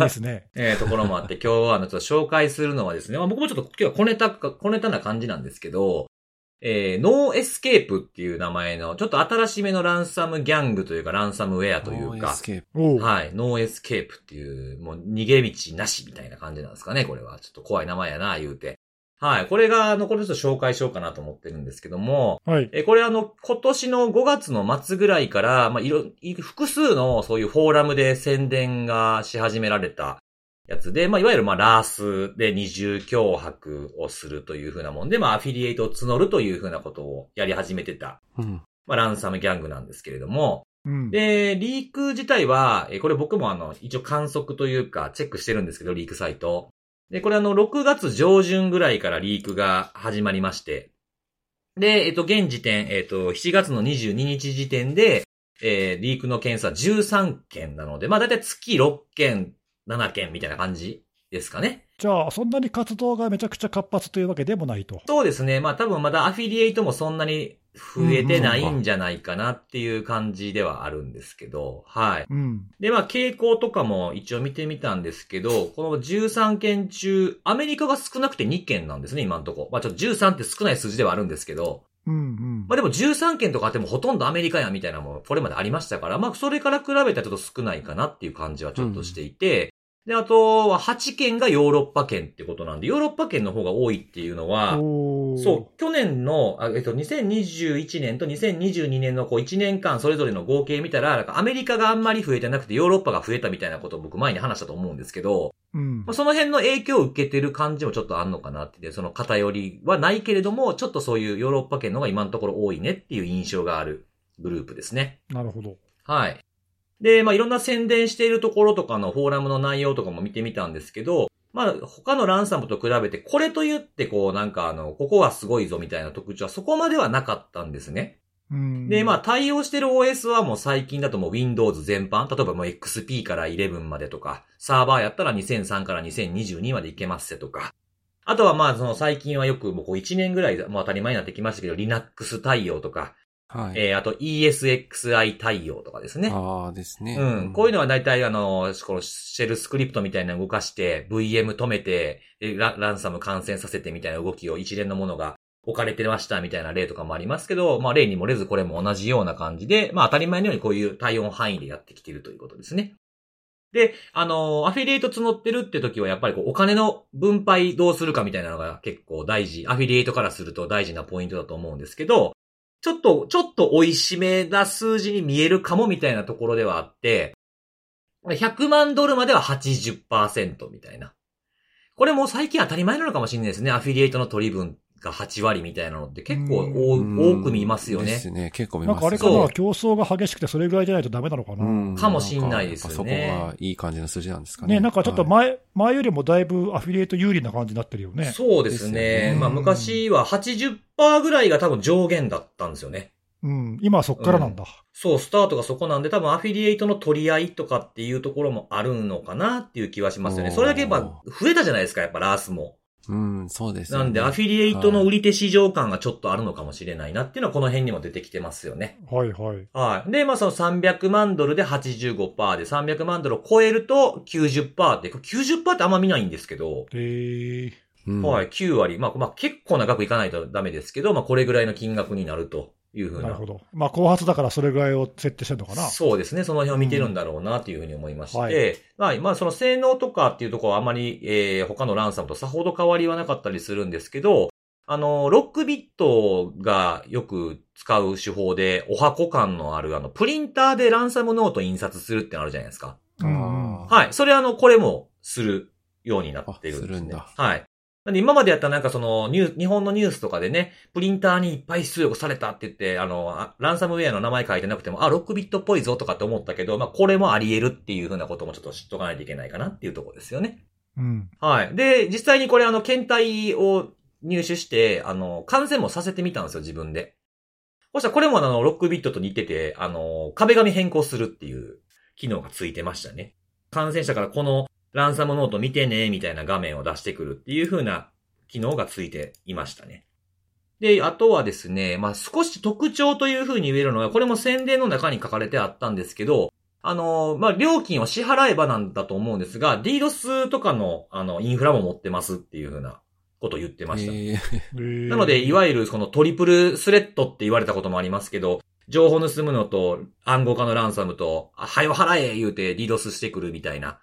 ですね。えー、ところもあって、今日はあの、ちょっと紹介するのはですね、まあ、僕もちょっと今日は小ネタか、小ネタな感じなんですけど、えー、 NoEscape っていう名前の、ちょっと新しめのランサムギャングというか、ランサムウェアというか NoEscape。おうはい、 NoEscape っていう、もう逃げ道なしみたいな感じなんですかね、これは。ちょっと怖い名前やな、言うて。はい、これが、あの、これちょっと紹介しようかなと思ってるんですけども、はい。え、これあの、今年の5月の末ぐらいから、まあ、いろ、い複数のそういうフォーラムで宣伝がし始められたやつで、まあ、いわゆるまあ、 RaaS で二重脅迫をするというふうなもんで、まあ、アフィリエイトを募るというふうなことをやり始めてた、うん。まあ、ランサムギャングなんですけれども、うん。で、リーク自体は、えこれ僕もあの、一応観測というか、チェックしてるんですけど、リークサイト。で、これあの、6月上旬ぐらいからリークが始まりまして、で、えっと、現時点、えっと、7月の22日時点で、えーリークの検査13件なので、まあ、だいたい月6件、7件みたいな感じですかね。じゃあ、そんなに活動がめちゃくちゃ活発というわけでもないと。そうですね。まあ多分まだアフィリエイトもそんなに増えてないんじゃないかなっていう感じではあるんですけど、はい。うん。で、まあ、傾向とかも一応見てみたんですけど、この13件中、アメリカが少なくて2件なんですね、今のところ。まあ、ちょっと13って少ない数字ではあるんですけど、うんうんまあでも13件とかあってもほとんどアメリカやみたいなのもこれまでありましたから、まあそれから比べたらちょっと少ないかなっていう感じはちょっとしていて、で、あとは8件がヨーロッパ圏ってことなんで、ヨーロッパ圏の方が多いっていうのは、そう、去年の、あえっと、2021年と2022年のこう1年間それぞれの合計見たら、なんかアメリカがあんまり増えてなくてヨーロッパが増えたみたいなことを僕前に話したと思うんですけど、うんまあ、その辺の影響を受けてる感じもちょっとあんのかなってて、その偏りはないけれども、ちょっとそういうヨーロッパ圏の方が今のところ多いねっていう印象があるグループですね。なるほど。はい。で、まあ、いろんな宣伝しているところとかのフォーラムの内容とかも見てみたんですけど、まあ、他のランサムと比べて、これと言って、こう、なんかあの、ここはすごいぞみたいな特徴はそこまではなかったんですね。うんで、まあ、対応してる OS はもう最近だともう Windows 全般、例えばもう XP から11までとか、サーバーやったら2003から2022までいけますせとか。あとはまあ、その最近はよくもうこう1年ぐらいもう当たり前になってきましたけど、Linux 対応とか、はい。えー、あと ESXi 対応とかですね。ああですね。うん。こういうのは大体あの、このシェルスクリプトみたいなのを動かして、VM 止めて、えラランサム感染させてみたいな動きを一連のものが置かれてましたみたいな例とかもありますけど、まあ例に漏れずこれも同じような感じで、まあ当たり前のようにこういう対応範囲でやってきているということですね。で、あの、アフィリエイト募ってるって時はやっぱりこうお金の分配どうするかみたいなのが結構大事、アフィリエイトからすると大事なポイントだと思うんですけど、ちょっと、ちょっと美味しめな数字に見えるかもみたいなところではあって、100万ドルまでは80%みたいな。これも最近当たり前なのかもしれないですね。アフィリエイトの取り分が8割みたいなのって結構多く見ますよね。ですね。結構見なんますそうかあれかな、競争が激しくてそれぐらいじゃないとダメなのかな。うんかもしんないですよねそこがいい感じの数字なんですかね。ね、なんかちょっとはい前、前よりもだいぶアフィリエイト有利な感じになってるよね。そうですですね。まあ昔は80%ぐらいが多分上限だったんですよね。うん、今はそっからなんだ。そう、スタートがそこなんで多分アフィリエイトの取り合いとかっていうところもあるのかなっていう気はしますよね。それだけやっぱ増えたじゃないですか、やっぱラースも。うん、そうですよね。なんでアフィリエイトの売り手市場感がちょっとあるのかもしれないなっていうのはこの辺にも出てきてますよね。はいはい。はい。で、まあその300万ドルで85%で300万ドルを超えると90%って、90%ってあんま見ないんですけど、えー、うんはい、9割。まあ、まあ結構な額いかないとダメですけど、まあこれぐらいの金額になるというふうな。なるほど。まあ、後発だからそれぐらいを設定してるのかな。そうですね。その辺を見てるんだろうなというふうに思いまして。うんは。はいいまあ、その性能とかっていうところはあまり、えー、他のランサムとさほど変わりはなかったりするんですけど、あの、ロックビットがよく使う手法で、お箱感のある、あの、プリンターでランサムノート印刷するってのあるじゃないですか。うんはい。それあの、これもするようになってるんですね。あするんだはい。なんで今までやったらなんかそのニュー、日本のニュースとかでね、プリンターにいっぱい出力されたって言って、あの、あランサムウェアの名前書いてなくても、あ、ロックビットっぽいぞとかって思ったけど、まあこれもあり得るっていうふうなこともちょっと知っとかないといけないかなっていうところですよね。うん。はい。で、実際にこれあの、検体を入手して、あの、感染もさせてみたんですよ、自分で。そしたらこれもあの、ロックビットと似てて、あの、壁紙変更するっていう機能がついてましたね。感染者からこのランサムノート見てね、みたいな画面を出してくるっていう風な機能がついていましたね。で、あとはですね、まあ、少し特徴という風に言えるのは、これも宣伝の中に書かれてあったんですけど、あの、まあ、料金を支払えばなんだと思うんですが、DDoS とかの、あの、インフラも持ってますっていう風なことを言ってました。なので、いわゆるこのトリプルスレッドって言われたこともありますけど、情報盗むのと暗号化のランサムと、あ、はよ払え言うて DDoS してくるみたいな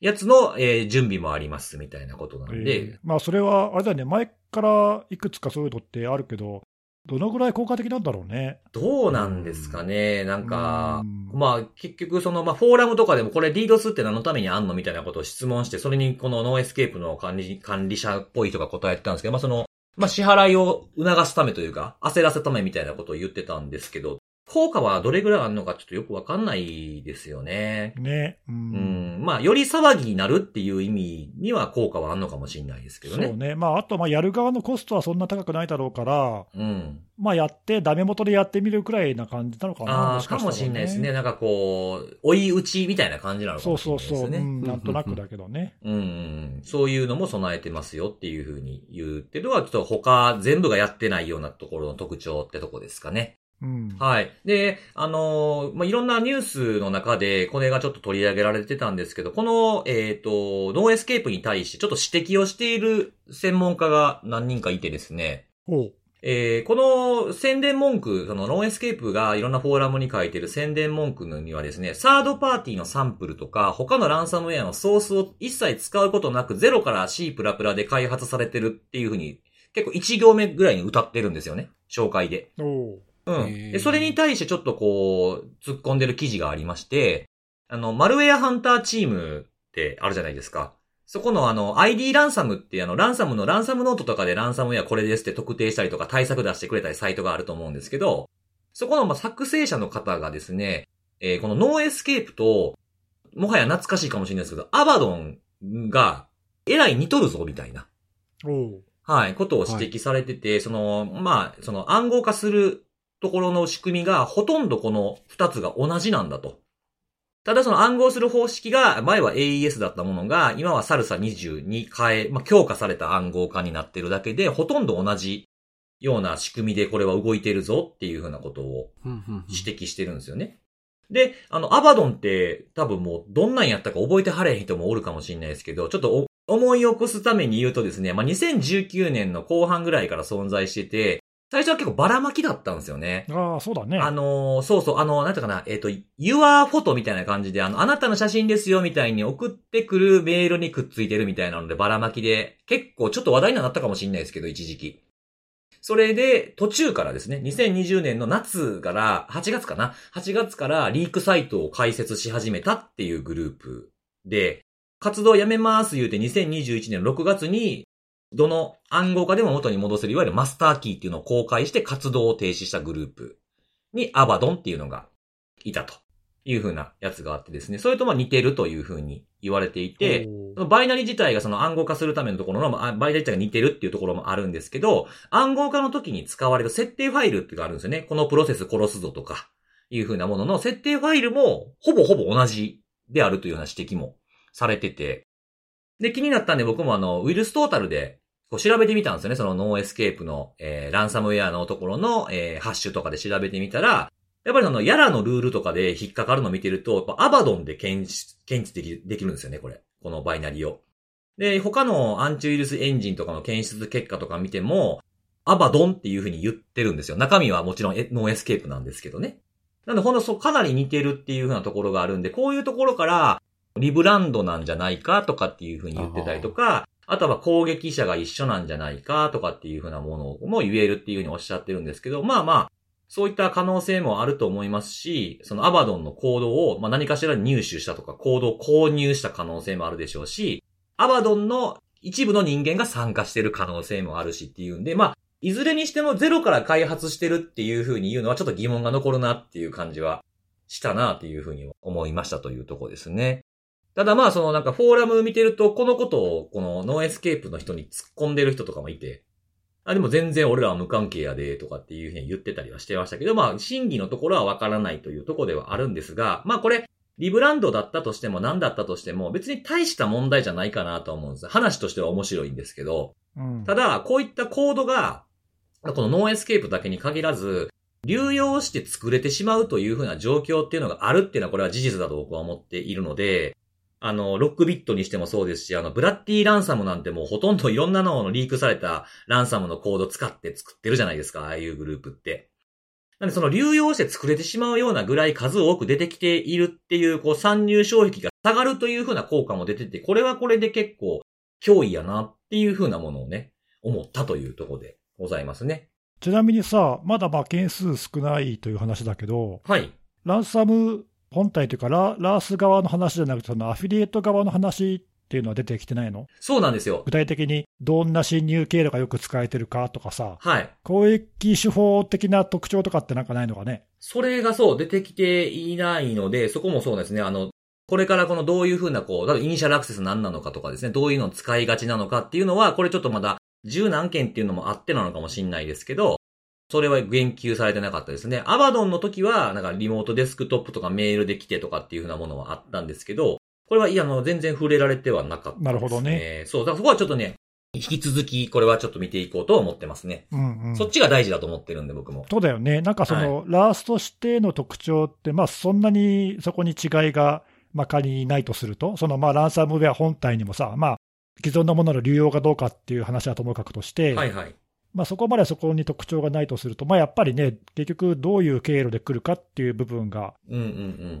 やつの、えー準備もありますみたいなことなんで、えーまあ、それは、あれだよね、前からいくつかそういうのってあるけど、どのぐらい効果的なんだろうね。どうなんですかね。なんかう、ん。まあ結局その、まあフォーラムとかでもこれ DDoS って何のためにあんのみたいなことを質問して、それにこの NoEscape の管理、管理者っぽい人が答えてたんですけど、まあその、まあ支払いを促すためというか、焦らせるためみたいなことを言ってたんですけど、効果はどれぐらいあるのかちょっとよくわかんないですよね。ね。う。うんん。まあ、より騒ぎになるっていう意味には効果はあるのかもしれないですけどね。そうね。まあ、あと、まあ、やる側のコストはそんな高くないだろうから、うん。まあ、やって、ダメ元でやってみるくらいな感じなのかな。ああ、かもしれないですね。。なんかこう、追い打ちみたいな感じなのかそもうそうそう。しれないですね。うん、なんとなくだけどね。うんうんうん。そういうのも備えてますよっていうふうに言ってるのは、ちょっと他全部がやってないようなところの特徴ってとこですかね。うん。はい。で、あのーまあ、いろんなニュースの中で、これがちょっと取り上げられてたんですけど、この、えっ、と、 NoEscape に対してちょっと指摘をしている専門家が何人かいてですね、ほう。えーこの宣伝文句、その NoEscape がいろんなフォーラムに書いてる宣伝文句にはですね、サードパーティーのサンプルとか、他のランサムウェアのソースを一切使うことなく、ゼロから C++ で開発されてるっていうふうに、結構1行目ぐらいに歌ってるんですよね。紹介で。おううん。で、それに対してちょっとこう、突っ込んでる記事がありまして、あの、 MalwareHunterTeam ってあるじゃないですか。そこのあの、ID ランサムってあの、ランサムのランサムノートとかでランサムウェアこれですって特定したりとか対策出してくれたりサイトがあると思うんですけど、そこのまあ作成者の方がですね、えーこの NoEscape と、もはや懐かしいかもしれないですけど、アバドンが、えらい似とるぞ、みたいな。はい、ことを指摘されてて、その、まあ、その暗号化するところの仕組みがほとんどこの二つが同じなんだと。ただその暗号する方式が、前は AES だったものが、今はサルサ20に変え、まあ、強化された暗号化になってるだけで、ほとんど同じような仕組みでこれは動いてるぞっていうふうなことを指摘してるんですよね。で、あの、アバドンって多分もうどんなんやったか覚えてはれへん人もおるかもしれないですけど、ちょっと思い起こすために言うとですね、まあ、2019年の後半ぐらいから存在してて、最初は結構ばらまきだったんですよね。ああ、そうだね。あのー、そうそう、あのー、なんていうかな、えっ、ー、と、your photo みたいな感じで、あの、あなたの写真ですよみたいに送ってくるメールにくっついてるみたいなのでばらまきで、結構ちょっと話題になったかもしれないですけど、一時期。それで、途中からですね、2020年の夏から、8月かな ?8 月からリークサイトを開設し始めたっていうグループで、活動やめます言うて2021年6月に、どの暗号化でも元に戻せる、いわゆるマスターキーっていうのを公開して活動を停止したグループにアバドンっていうのがいたというふうなやつがあってですね、それとま似てるというふうに言われていて、バイナリ自体がその暗号化するためのところの、バイナリ自体が似てるっていうところもあるんですけど、暗号化の時に使われる設定ファイルっていうのがあるんですよね。このプロセス殺すぞとか、いうふうなものの設定ファイルもほぼほぼ同じであるというような指摘もされてて、で、気になったんで僕もあの、 VirusTotal でこう調べてみたんですよね。その NoEscape の、えー、ランサムウェアのところの、えー、ハッシュとかで調べてみたら、やっぱりその、 YARA のルールとかで引っかかるのを見てると、やっぱ Avaddon で検知、検知できできるんですよね、これ。このバイナリを。で、他のアンチウイルスエンジンとかの検出結果とか見ても、Avaddon っていう風に言ってるんですよ。中身はもちろん NoEscape なんですけどね。なんで、ほんとそう、かなり似てるっていう風なところがあるんで、こういうところから、リブランドなんじゃないかとかっていう風に言ってたりとか、あとは攻撃者が一緒なんじゃないかとかっていうふうなものも言えるっていうふうにおっしゃってるんですけど、まあまあ、そういった可能性もあると思いますし、その Avaddon のコードを、まあ、何かしら入手したとか、コードを購入した可能性もあるでしょうし、Avaddon の一部の人間が参加してる可能性もあるしっていうんで、まあ、いずれにしてもゼロから開発してるっていうふうに言うのはちょっと疑問が残るなっていう感じはしたなっていうふうに思いましたというところですね。ただまあ、そのなんかフォーラム見てると、このことを、この NoEscape の人に突っ込んでる人とかもいて、あ、でも全然俺らは無関係やで、とかっていうふうに言ってたりはしてましたけど、まあ、真偽のところはわからないというところではあるんですが、まあこれ、リブランドだったとしても何だったとしても、別に大した問題じゃないかなと思うんです。話としては面白いんですけど、うん、ただ、こういったコードが、この NoEscape だけに限らず、流用して作れてしまうというふうな状況っていうのがあるっていうのはこれは事実だと僕は思っているので、あの、 LockBit にしてもそうですし、あの、 Bl00dy ランサムなんてもうほとんどいろんなののリークされたランサムのコード使って作ってるじゃないですか、ああいうグループって。なんでその流用して作れてしまうようなぐらい数多く出てきているっていう、こう参入障壁が下がるというふうな効果も出てて、これはこれで結構脅威やなっていうふうなものをね、思ったというところでございますね。ちなみにさ、まだまあ件数少ないという話だけど、はい。ランサム本体というかラ、ラース側の話じゃなくて、そのアフィリエイト側の話っていうのは出てきてないの？そうなんですよ。具体的にどんな侵入経路がよく使えてるかとかさ、はい。攻撃手法的な特徴とかってなんかないのかね？それがそう、出てきていないので、そこもそうですね。あの、これからこのどういうふうなこう、だイニシャルアクセス何なのかとかですね、どういうのを使いがちなのかっていうのは、これちょっとまだ十何件っていうのもあってなのかもしれないですけど、それは言及されてなかったですね。アバドンの時は、なんかリモートデスクトップとかメールで来てとかっていうふうなものはあったんですけど、これは、いや、あの、全然触れられてはなかったです、ね。なるほどね。そう、だからそこはちょっとね、引き続き、これはちょっと見ていこうと思ってますね。うんうん。そっちが大事だと思ってるんで、僕も。そうだよね。なんかその、はい、ラースとしての特徴って、まあ、そんなにそこに違いが、まあ、仮にないとすると、その、まあ、ランサムウェア本体にもさ、まあ、既存のものの流用かどうかっていう話はともかくとして、はいはい。まあ、そこまでそこに特徴がないとすると、まあ、やっぱりね、結局どういう経路で来るかっていう部分が、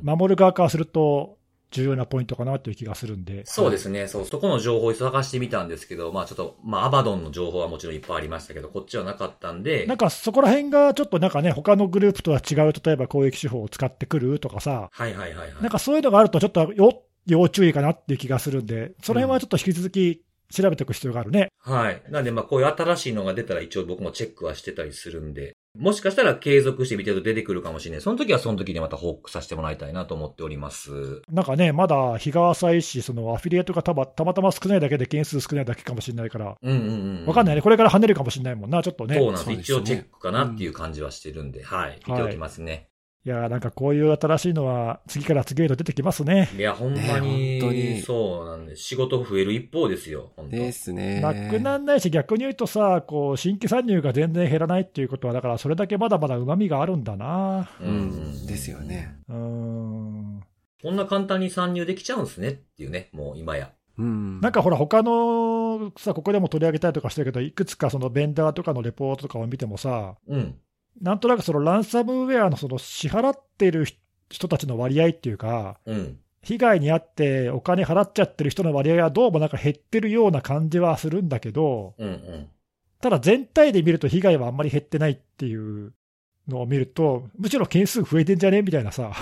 守る側からすると、重要なポイントかなという気がするんで。そうですね。そう、そこの情報を探してみたんですけど、まあちょっと、まあアバドンの情報はもちろんいっぱいありましたけど、こっちはなかったんで。なんかそこら辺がちょっとなんかね、他のグループとは違う、例えば攻撃手法を使ってくるとかさ。はいはいはい、はい。なんかそういうのがあるとちょっとよ、要注意かなっていう気がするんで、その辺はちょっと引き続き調べていく必要があるね。はい。なんで、まあ、こういう新しいのが出たら一応僕もチェックはしてたりするんで、もしかしたら継続して見てると出てくるかもしれない。その時はその時でまた報告させてもらいたいなと思っております。なんかね、まだ日が浅いし、そのアフィリエイトがたまたまたま少ないだけで件数少ないだけかもしれないから、うんうんうん。わかんないね、これから跳ねるかもしれないもんな、ちょっとね。そうなんです。ですね一応チェックかなっていう感じはしてるんで、はい。見ておきますね。いやーなんかこういう新しいのは、次から次へと出てきますね。いや、ほんまねに、本当にそうなんです。仕事増える一方ですよ。本当ですね。なくなんないし、逆に言うとさ、こう新規参入が全然減らないっていうことは、だからそれだけまだまだうまみがあるんだな。ううんん。ですよね。うーん。こんな簡単に参入できちゃうんですねっていうね、もう今や。うん。なんかほら、他のさ、ここでも取り上げたりとかしてるけど、いくつかそのベンダーとかのレポートとかを見てもさ、うん。なんとなくそのランサムウェアのその支払ってる人たちの割合っていうか、うん。被害に遭ってお金払っちゃってる人の割合はどうもなんか減ってるような感じはするんだけど、うんうん。ただ全体で見ると被害はあんまり減ってないっていうのを見ると、むしろ件数増えてんじゃねみたいなさ、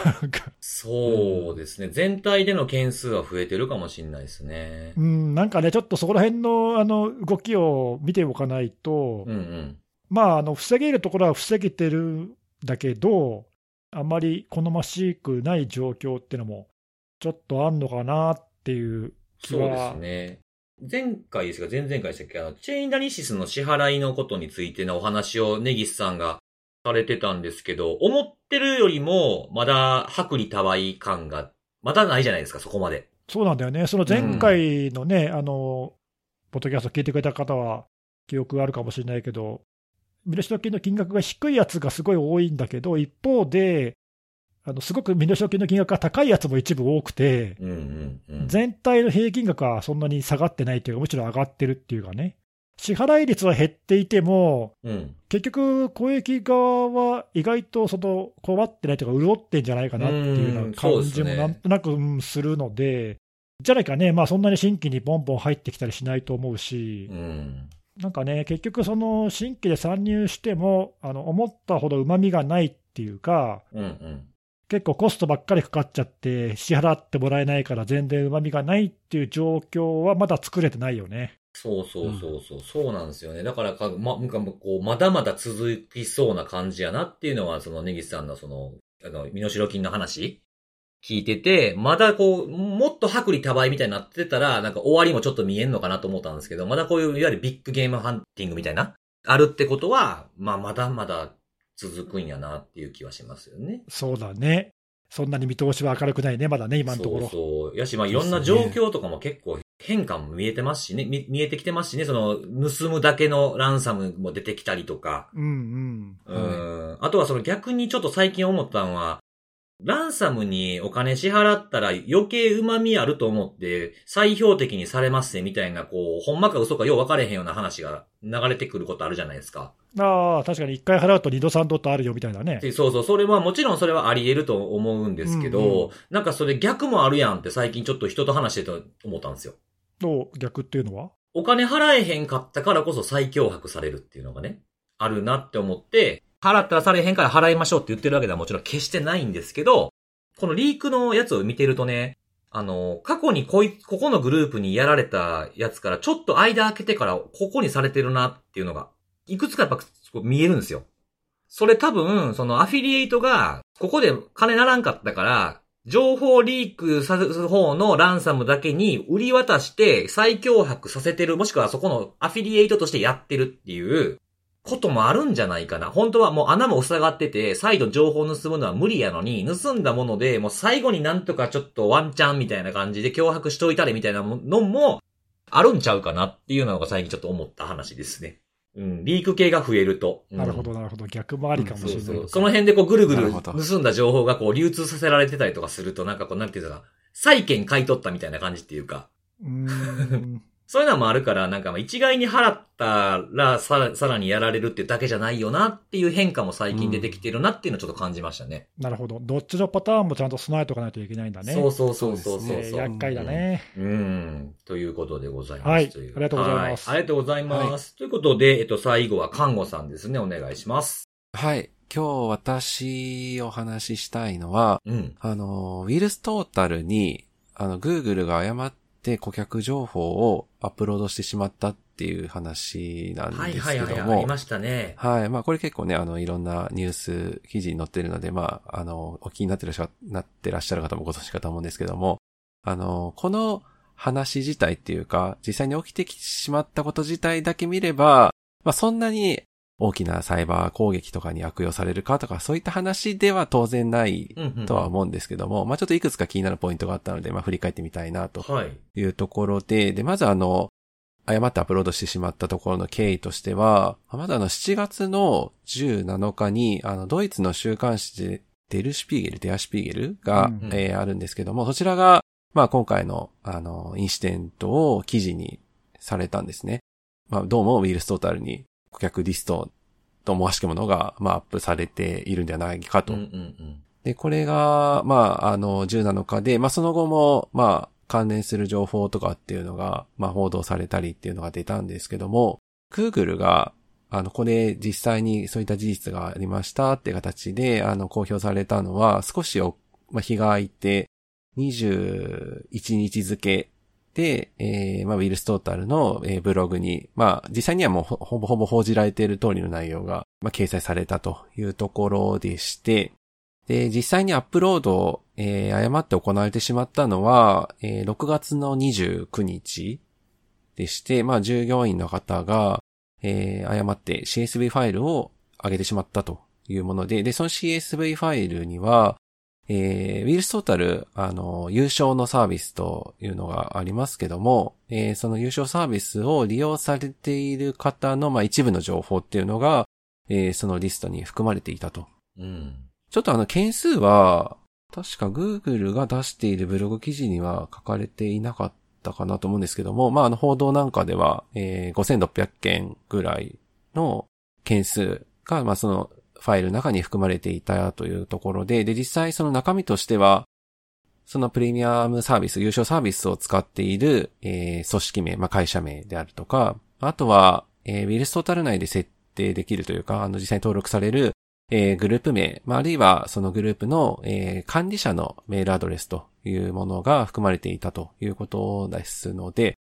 そうですね。全体での件数は増えてるかもしれないですねう。ん、なんかね、ちょっとそこら辺のあの動きを見ておかないと、うんうん。まあ、あの防げるところは防げてるんだけど、あんまり好ましくない状況っていうのも、ちょっとあんのかなっていう気そうではすね。前回ですか、前々回でしたっけ？あの、チェインダニシスの支払いのことについてのお話をネギスさんがされてたんですけど、思ってるよりも、まだ薄利多売感が、まだないじゃないですか、そこまで。そうなんだよね、その前回のね、あの、ポッドキャスト聞いてくれた方は、記憶があるかもしれないけど、身代金の金額が低いやつがすごい多いんだけど、一方で、あのすごく身代金の金額が高いやつも一部多くて、うんうんうん。全体の平均額はそんなに下がってないっていうか、むしろ上がってるっていうかね、支払い率は減っていても、うん。結局、公益側は意外とその困ってないというか、潤ってんじゃないかなっていうような感じもなんとなくうんするので、じゃないかね、まあ、そんなに新規にボンボン入ってきたりしないと思うしう、ん。なんかね、結局、その新規で参入しても、あの思ったほどうまみがないっていうか、うんうん。結構コストばっかりかかっちゃって、支払ってもらえないから、全然うまみがないっていう状況はまだ作れてないよね。そうそうそうそう、そうなんですよね。だからか、ま、こう、まだまだ続きそうな感じやなっていうのは、その、ネギスさんのその、あの、身代金の話聞いてて、まだこう、もっと薄利多売みたいになってたら、なんか終わりもちょっと見えんのかなと思ったんですけど、まだこういう、いわゆるビッグゲームハンティングみたいな、あるってことは、まあ、まだまだ続くんやなっていう気はしますよね。そうだね。そんなに見通しは明るくないね、まだね、今のところ。そうそう。やし、まあ、いろんな状況とかも結構変化も見えてますしね、見見えてきてますしね、その、盗むだけのランサムも出てきたりとか、うんうん。うん。あとはその逆にちょっと最近思ったのは、ランサムにお金支払ったら余計旨味あると思って再標的にされますねみたいな、こう、ほんまか嘘かよう分かれへんような話が流れてくることあるじゃないですか。ああ、確かに1回払うと2度3度とあるよみたいなね。でそうそう、それはもちろんそれはあり得ると思うんですけど、うんうんなんかそれ逆もあるやんって最近ちょっと人と話してて思ったんですよ。と逆っていうのは？お金払えへんかったからこそ再脅迫されるっていうのがね、あるなって思って、払ったらされへんから払いましょうって言ってるわけではもちろん決してないんですけど、このリークのやつを見てるとね、あの、過去にこい、ここのグループにやられたやつからちょっと間開けてからここにされてるなっていうのが、いくつかやっぱ見えるんですよ。それ多分、そのアフィリエイトが、ここで金ならんかったから、情報リークさせる方のランサムだけに売り渡して再脅迫させてる、もしくはそこのアフィリエイトとしてやってるっていうこともあるんじゃないかな。本当はもう穴も塞がってて、再度情報を盗むのは無理やのに、盗んだもので、もう最後になんとかちょっとワンチャンみたいな感じで脅迫しといたれみたいなのもあるんちゃうかなっていうのが最近ちょっと思った話ですね。うん、リーク系が増えると。うんなるほど、なるほど。逆もありかもしれない。そうそう。その辺でこうぐるぐる盗んだ情報がこう流通させられてたりとかすると、なんかこうなんていうのかな、債権買い取ったみたいな感じっていうか、うーん。そういうのもあるから、なんかまあ一概に払ったらさらさらにやられるっていうだけじゃないよなっていう変化も最近出てきてるなっていうのをちょっと感じましたね。なるほど。どっちのパターンもちゃんと備えておかないといけないんだね。そうそうそうそうそうね厄介だね。うん。ということでございます。はいとうありがとうございますはありがとうございます。ということで、えっと、最後は看護さんですね。お願いします。はい。今日私お話ししたいのは、うん。あの、ウィルストータルに、あの、Google が誤って顧客情報をアップロードしてしまったっっていう話なんはいですはいはい、けどもあり、ましたね。はい。まあこれ結構ね、あの、いろんなニュース記事に載ってるので、まあ、あの、お気になってらっしゃなってらっしゃる方もご存知かと思うんですけども、あの、この話自体っていうか、実際に起きてきてしまったこと自体だけ見れば、まあそんなに大きなサイバー攻撃とかに悪用されるかとか、そういった話では当然ないうんうんうんとは思うんですけども、まあちょっといくつか気になるポイントがあったので、まあ振り返ってみたいなとはい。いうところで、で、まずあの、誤ってアップロードしてしまったところの経緯としては、まずあの7月の17日に、あの、ドイツの週刊誌で、デルシュピーゲル、デアシュピーゲルが、うんうんえーあるんですけども、そちらが、まあ今回の、あの、インシデントを記事にされたんですね。まあどうもウィルストータルに顧客リストと思わしきものが、まあアップされているんではないかとうんうんうん。で、これが、まあ、あの、17日で、まあ、その後も、まあ、関連する情報とかっていうのが、まあ、報道されたりっていうのが出たんですけども、Google が、あの、これ実際にそういった事実がありましたって形で、あの、公表されたのは、少しお、まあ、日が空いて、21日付で、えー、まあ、ウィルストータルの、えーブログに、まあ、実際にはもうほぼほぼ報じられている通りの内容が、まあ、掲載されたというところでして、で、実際にアップロードを、えー誤って行われてしまったのは、えー6月の29日でして、まあ、従業員の方が、えー誤って CSV ファイルを上げてしまったというもので、で、その CSV ファイルには、えーウィルストータル、あの、優勝のサービスというのがありますけども、えーその優勝サービスを利用されている方の、まあ、一部の情報っていうのが、えーそのリストに含まれていたとうん。ちょっとあの件数は、確か Google が出しているブログ記事には書かれていなかったかなと思うんですけども、まああの報道なんかでは、えー5600件ぐらいの件数が、まあそのファイルの中に含まれていたというところで、で実際その中身としては、そのプレミアムサービス、優勝サービスを使っている、えー組織名、まあ会社名であるとか、あとは、えーウィルストータル内で設定できるというか、あの実際に登録されるえーグループ名、まあ、あるいはそのグループの、えー管理者のメールアドレスというものが含まれていたということですので、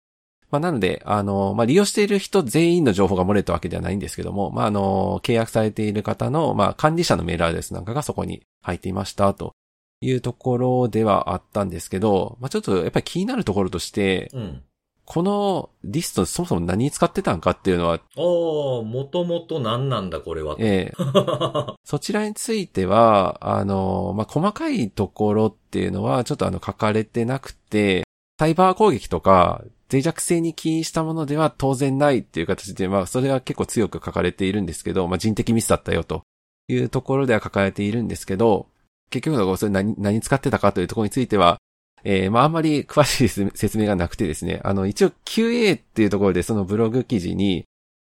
まあ、なので、あの、まあ、利用している人全員の情報が漏れたわけではないんですけども、まあ、あの、契約されている方の、まあ、管理者のメールアドレスなんかがそこに入っていましたというところではあったんですけど、まあ、ちょっとやっぱり気になるところとして、うん。このリストそもそも何に使ってたんかっていうのは、おー、もともと何なんだこれは。ええ そちらについては、あの、まあ、細かいところっていうのはちょっとあの書かれてなくて、サイバー攻撃とか脆弱性に起因したものでは当然ないっていう形で、まあ、それが結構強く書かれているんですけど、まあ、人的ミスだったよというところでは書かれているんですけど、結局のところそれ何、何使ってたかというところについては、えー、まあ、あんまり詳しい説明がなくてですね、あの、一応 QA っていうところでそのブログ記事に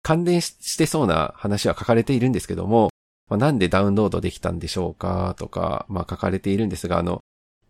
関連してそうな話は書かれているんですけども、まあ、なんでダウンロードできたんでしょうかとか、まあ、書かれているんですが、あの、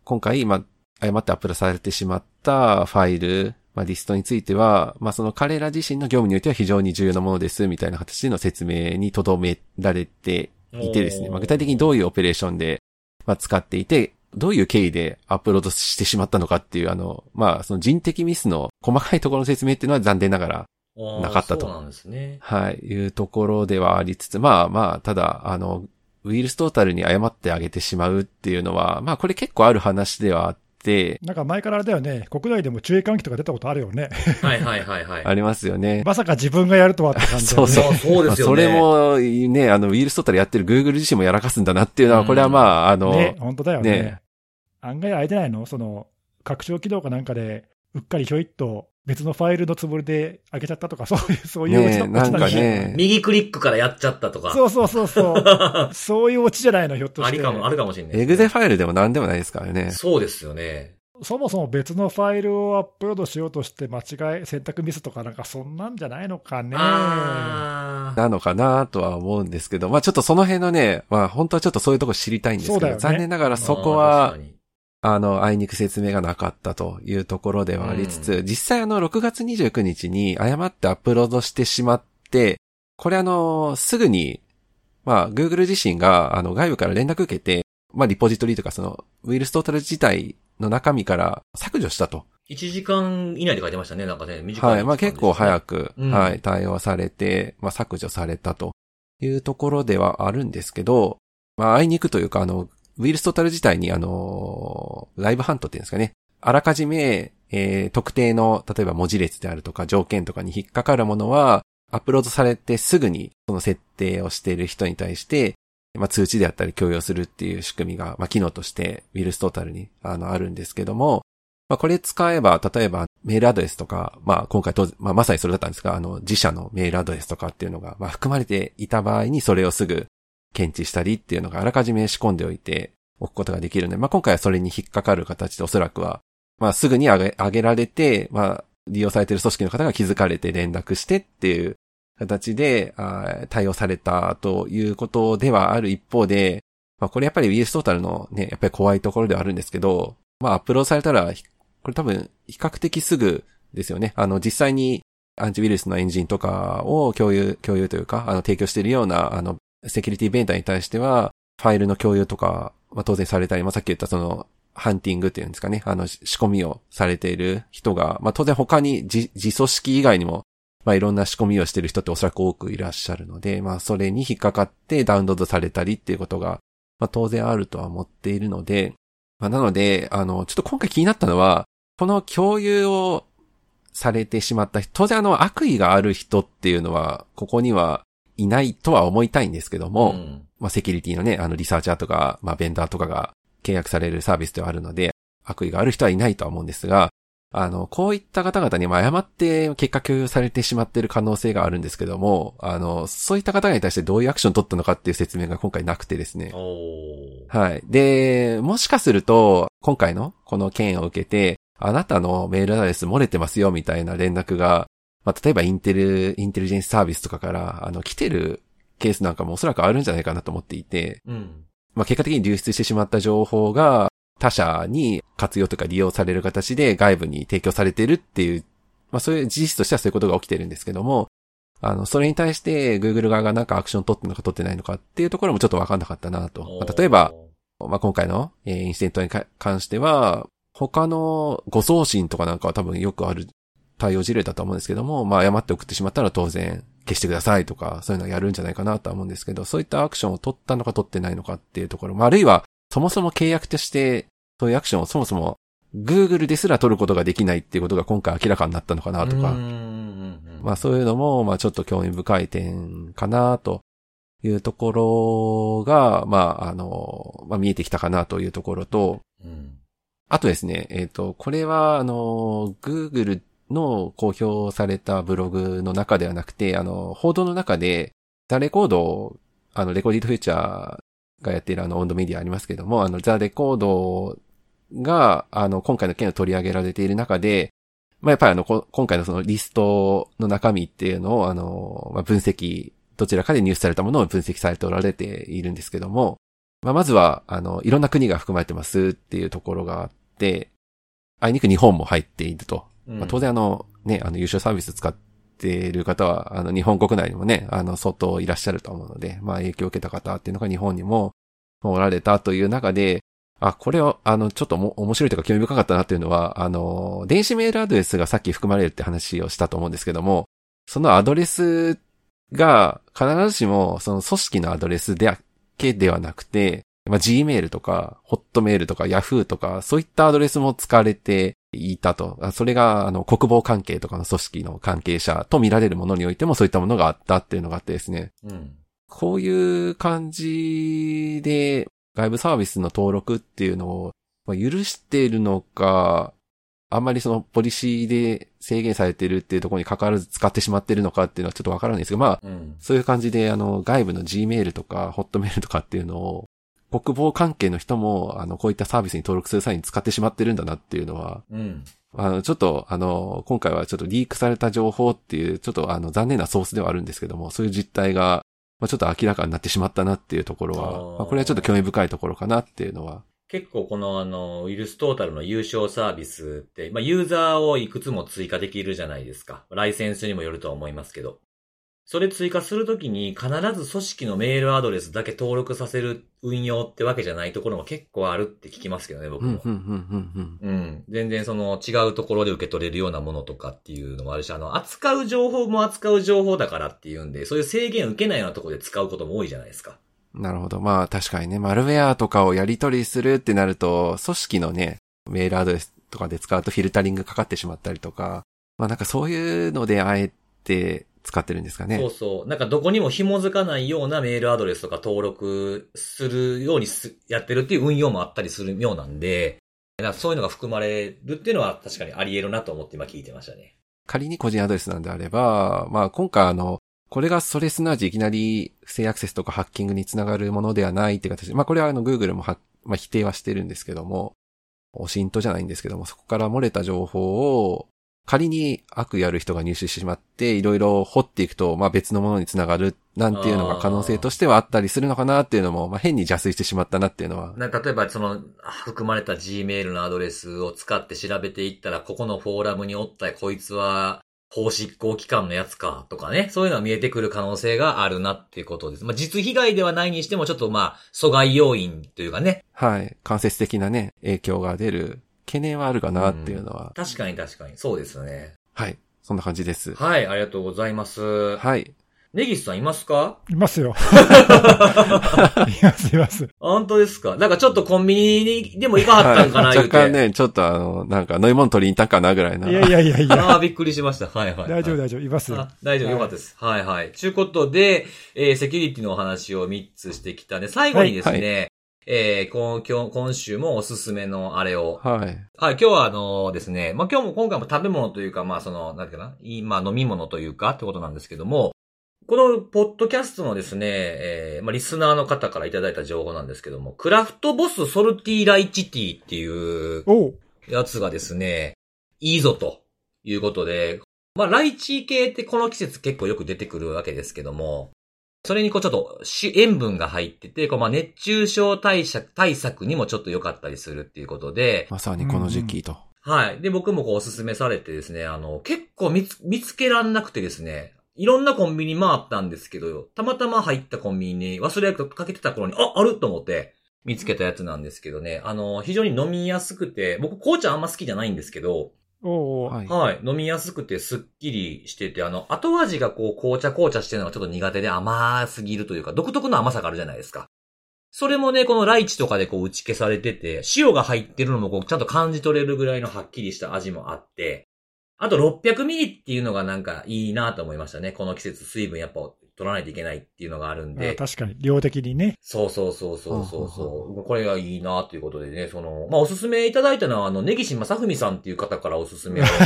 今回、まあ、誤ってアップロされてしまったファイル、まあ、リストについては、まあ、その彼ら自身の業務においては非常に重要なものです、みたいな形での説明に留められていてですね、まあ、具体的にどういうオペレーションで、まあ、使っていて、どういう経緯でアップロードしてしまったのかっていう、あの、まあ、その人的ミスの細かいところの説明っていうのは残念ながら、なかったと。そうなんですね。はい、いうところではありつつ、まあまあ、ただ、あの、ウィルストータルに誤ってあげてしまうっていうのは、まあこれ結構ある話ではあって、なんか前からあれだよね、国内でも注意喚起とか出たことあるよね。はいはいはいはい。ありますよね。まさか自分がやるとはって感じね。そうそうそうですよね。まあそれもね、あの、ウィルストータルやってる Google 自身もやらかすんだなっていうのは、うんこれはまあ、あの、ね、本当だよね。ね案外あれじゃないの？その、拡張起動かなんかで、うっかりひょいっと別のファイルのつもりで開けちゃったとか、そういう、そういうオチねなんかね右クリックからやっちゃったとか。そうそうそうそう。そういうオチじゃないの、ひょっとして。ありかも、あるかもしれない。エグゼファイルでも何でもないですからね。そうですよね。そもそも別のファイルをアップロードしようとして間違い、選択ミスとかなんかそんなんじゃないのかね。なのかなとは思うんですけど、まあちょっとその辺のね、まあ本当はちょっとそういうとこ知りたいんですけど、ね残念ながらそこは確か、にあの、あいにく説明がなかったというところではありつつ、実際あの、6月29日に誤ってアップロードしてしまって、これあの、すぐに、まあ、Google 自身が、あの、外部から連絡受けて、まあ、リポジトリとかその、ウィルストータル自体の中身から削除したと1時間以内で書いてましたね、なんかね、短い、はい。まあ結構早く。く、うんはい、対応されて、まあ削除されたというところではあるんですけど、まああいにくというか、あの、ウイルストータル自体にあの、ライブハントっていうんですかね。あらかじめ、えー特定の、例えば文字列であるとか条件とかに引っかかるものは、アップロードされてすぐにその設定をしている人に対して、まあ通知であったり共有するっていう仕組みが、まあ機能としてウイルストータルにあのあるんですけども、まあこれ使えば、例えばメールアドレスとか、まあ今回当然、まあまさにそれだったんですが、あの自社のメールアドレスとかっていうのが、まあ含まれていた場合にそれをすぐ検知したりっていうのがあらかじめ仕込んでおいておくことができるので、まあ今回はそれに引っかかる形でおそらくは、まあすぐに上げ、上げられて、まあ利用されている組織の方が気づかれて連絡してっていう形で対応されたということではある一方で、まあこれやっぱりウイルストータルのね、やっぱり怖いところではあるんですけど、まあアップロードされたら、これ多分比較的すぐですよね。あの実際にアンチウイルスのエンジンとかを共有、共有というか、あの提供しているような、あの、セキュリティベンダーに対しては、ファイルの共有とか、まあ当然されたり、まあさっき言ったその、ハンティングっていうんですかね、あの、仕込みをされている人が、まあ当然他に自、自組織以外にも、まあいろんな仕込みをしている人っておそらく多くいらっしゃるので、まあそれに引っかかってダウンロードされたりっていうことが、まあ当然あるとは思っているので、まあなので、あの、ちょっと今回気になったのは、この共有をされてしまった人、当然あの悪意がある人っていうのは、ここにはいないとは思いたいんですけども、ん。まあセキュリティのね、あのリサーチャーとか、まあベンダーとかが契約されるサービスではあるので、悪意がある人はいないとは思うんですが、あの、こういった方々にまあ誤って結果共有されてしまっている可能性があるんですけども、あの、そういった方々に対してどういうアクションを取ったのかっていう説明が今回なくてですね。はい。で、もしかすると、今回のこの件を受けて、あなたのメールアドレス漏れてますよみたいな連絡が、まあ、例えばインテル、インテリジェンスサービスとかから、あの、来てるケースなんかもおそらくあるんじゃないかなと思っていて、うん。まあ、結果的に流出してしまった情報が他社に活用とか利用される形で外部に提供されているっていう、まあ、そういう事実としてはそういうことが起きてるんですけども、あの、それに対して Google 側がなんかアクション取ってるのか取ってないのかっていうところもちょっとわかんなかったなと。まあ例えば、まあ、今回の、えーインシデントにか関しては、他の誤送信とかなんかは多分よくある対応事例だと思うんですけども、まあ、誤って送ってしまったら当然消してくださいとか、そういうのをやるんじゃないかなとは思うんですけど、そういったアクションを取ったのか取ってないのかっていうところ、まあ、あるいは、そもそも契約として、そういうアクションをそもそも Google ですら取ることができないっていうことが今回明らかになったのかなとか、まあそういうのも、まあちょっと興味深い点かなというところが、まああの、まあ見えてきたかなというところと、うん。あとですね、えっ、と、これはあの、Google の公表されたブログの中ではなくて、あの、報道の中で、ザ・レコード、あの、レコーディッドフューチャーがやっているあの、温度メディアありますけども、あの、ザ・レコードが、あの、今回の件を取り上げられている中で、まあ、やっぱりあの、今回のそのリストの中身っていうのを、あの、まあ、分析、どちらかで入手されたものを分析されておられているんですけども、まあ、まずは、あの、いろんな国が含まれてますっていうところがあって、あいにく日本も入っていると。まあ、当然あの、ね、あの、優勝サービス使っている方は、あの、日本国内にもね、あの、相当いらっしゃると思うので、まあ、影響を受けた方っていうのが日本にもおられたという中で、あ、これは、あの、ちょっとも面白いというか興味深かったなっていうのは、あの、電子メールアドレスがさっき含まれるって話をしたと思うんですけども、そのアドレスが必ずしもその組織のアドレスだけではなくて、まあ、Gmail とか、Hotmail とか Yahoo とか、そういったアドレスも使われていたと。あそれが、あの、国防関係とかの組織の関係者と見られるものにおいてもそういったものがあったっていうのがあってですね。うん。こういう感じで外部サービスの登録っていうのをまあ許しているのか、あんまりそのポリシーで制限されてるっていうところに関わらず使ってしまってるのかっていうのはちょっとわからないんですけど、まあ、うん。そういう感じであの外部の Gmail とか Hotmail とかっていうのを国防関係の人もあのこういったサービスに登録する際に使ってしまってるんだなっていうのは、うん。あの、ちょっと、あの、今回はちょっとリークされた情報っていう、ちょっとあの、残念なソースではあるんですけども、そういう実態が、まあ、ちょっと明らかになってしまったなっていうところあは、ーまあ、これはちょっと興味深いところかなっていうのは。結構このあの、ウイルストータルの優勝サービスって、まあユーザーをいくつも追加できるじゃないですか。ライセンスにもよるとは思いますけど。それ追加するときに必ず組織のメールアドレスだけ登録させる運用ってわけじゃないところも結構あるって聞きますけどね、僕うん、もう。ん。全然その違うところで受け取れるようなものとかっていうのもあるし、あの、扱う情報も扱う情報だからっていうんで、そういう制限受けないようなところで使うことも多いじゃないですか。うん。なるほど。まあ確かにね、マルウェアとかをやり取りするってなると、組織のね、メールアドレスとかで使うとフィルタリングかかってしまったりとか、まあなんかそういうのであえて使ってるんですかね？そうそう。なんかどこにも紐づかないようなメールアドレスとか登録するようにすやってるっていう運用もあったりするようなんで、だからそういうのが含まれるっていうのは確かにあり得るなと思って今聞いてましたね。仮に個人アドレスなんであれば、まあ今回あの、これがそれすなわちいきなり不正アクセスとかハッキングにつながるものではないっていう形で、まあこれはあの Google もは、まあ否定はしてるんですけども、オシントじゃないんですけども、そこから漏れた情報を仮に悪やる人が入手してしまって、いろいろ掘っていくと、まあ別のものにつながるなんていうのが可能性としてはあったりするのかなっていうのも、まあ変に邪推してしまったなっていうのは、な例えばその含まれた Gmail のアドレスを使って調べていったら、ここのフォーラムにおったこいつは法執行機関のやつかとかね、そういうのが見えてくる可能性があるなっていうことです。まあ実被害ではないにしてもちょっとまあ阻害要因というかね。はい、間接的なね、影響が出る懸念はあるかなっていうのは、確かに確かに。そうですね。はい、そんな感じです。はい、ありがとうございます。はい。ネギスさんいますか？いますよ。います、います。本当ですか？なんかちょっとコンビニにでも行かはったんかな、はい言うて。若干ね、ちょっとあの、なんか飲み物取りに行ったんかなぐらいな。いやいやいやいや。ああ、びっくりしました。はいはい。大丈夫、大丈夫。いますよあ。大丈夫、よかったです。はいはい。ちゅうことで、えー、セキュリティのお話を3つしてきたんで、最後にですね、えー、今今日今週もおすすめのあれを。はい。はい、今日はあのですね、まあ、今日も今回も食べ物というか、まあ、その、なんていうかな、いいまあ、飲み物というかってことなんですけども、このポッドキャストのですね、えー、まあ、リスナーの方からいただいた情報なんですけども、クラフトボスソルティライチティっていう。やつがですね、いいぞということで、まあ、ライチ系ってこの季節結構よく出てくるわけですけども、それにこうちょっとし塩分が入ってて、こうまあ熱中症対策、対策にもちょっと良かったりするっていうことで、まさにこの時期と。はい。で、僕もこうおすすめされてですね、あの、結構見つ、見つけらんなくてですね、いろんなコンビニ回ったんですけど、たまたま入ったコンビニに忘れ役かけてた頃に、あ、あると思って見つけたやつなんですけどね、あの、非常に飲みやすくて、僕紅茶あんま好きじゃないんですけど、おうおう。はい。はい。飲みやすくてスッキリしてて、あの、後味がこう、紅茶紅茶してるのがちょっと苦手で甘すぎるというか、独特の甘さがあるじゃないですか。それもね、このライチとかでこう打ち消されてて、塩が入ってるのもこう、ちゃんと感じ取れるぐらいのはっきりした味もあって、あと600ミリっていうのがなんかいいなと思いましたね。この季節水分やっぱ取らないといけないっていうのがあるんあで。確かに、量的にね。そうそうそうそうそうそう。これがいいなということでね、その、まあ、おすすめいただいたのは、あの、根岸正文さんっていう方からおすすめを。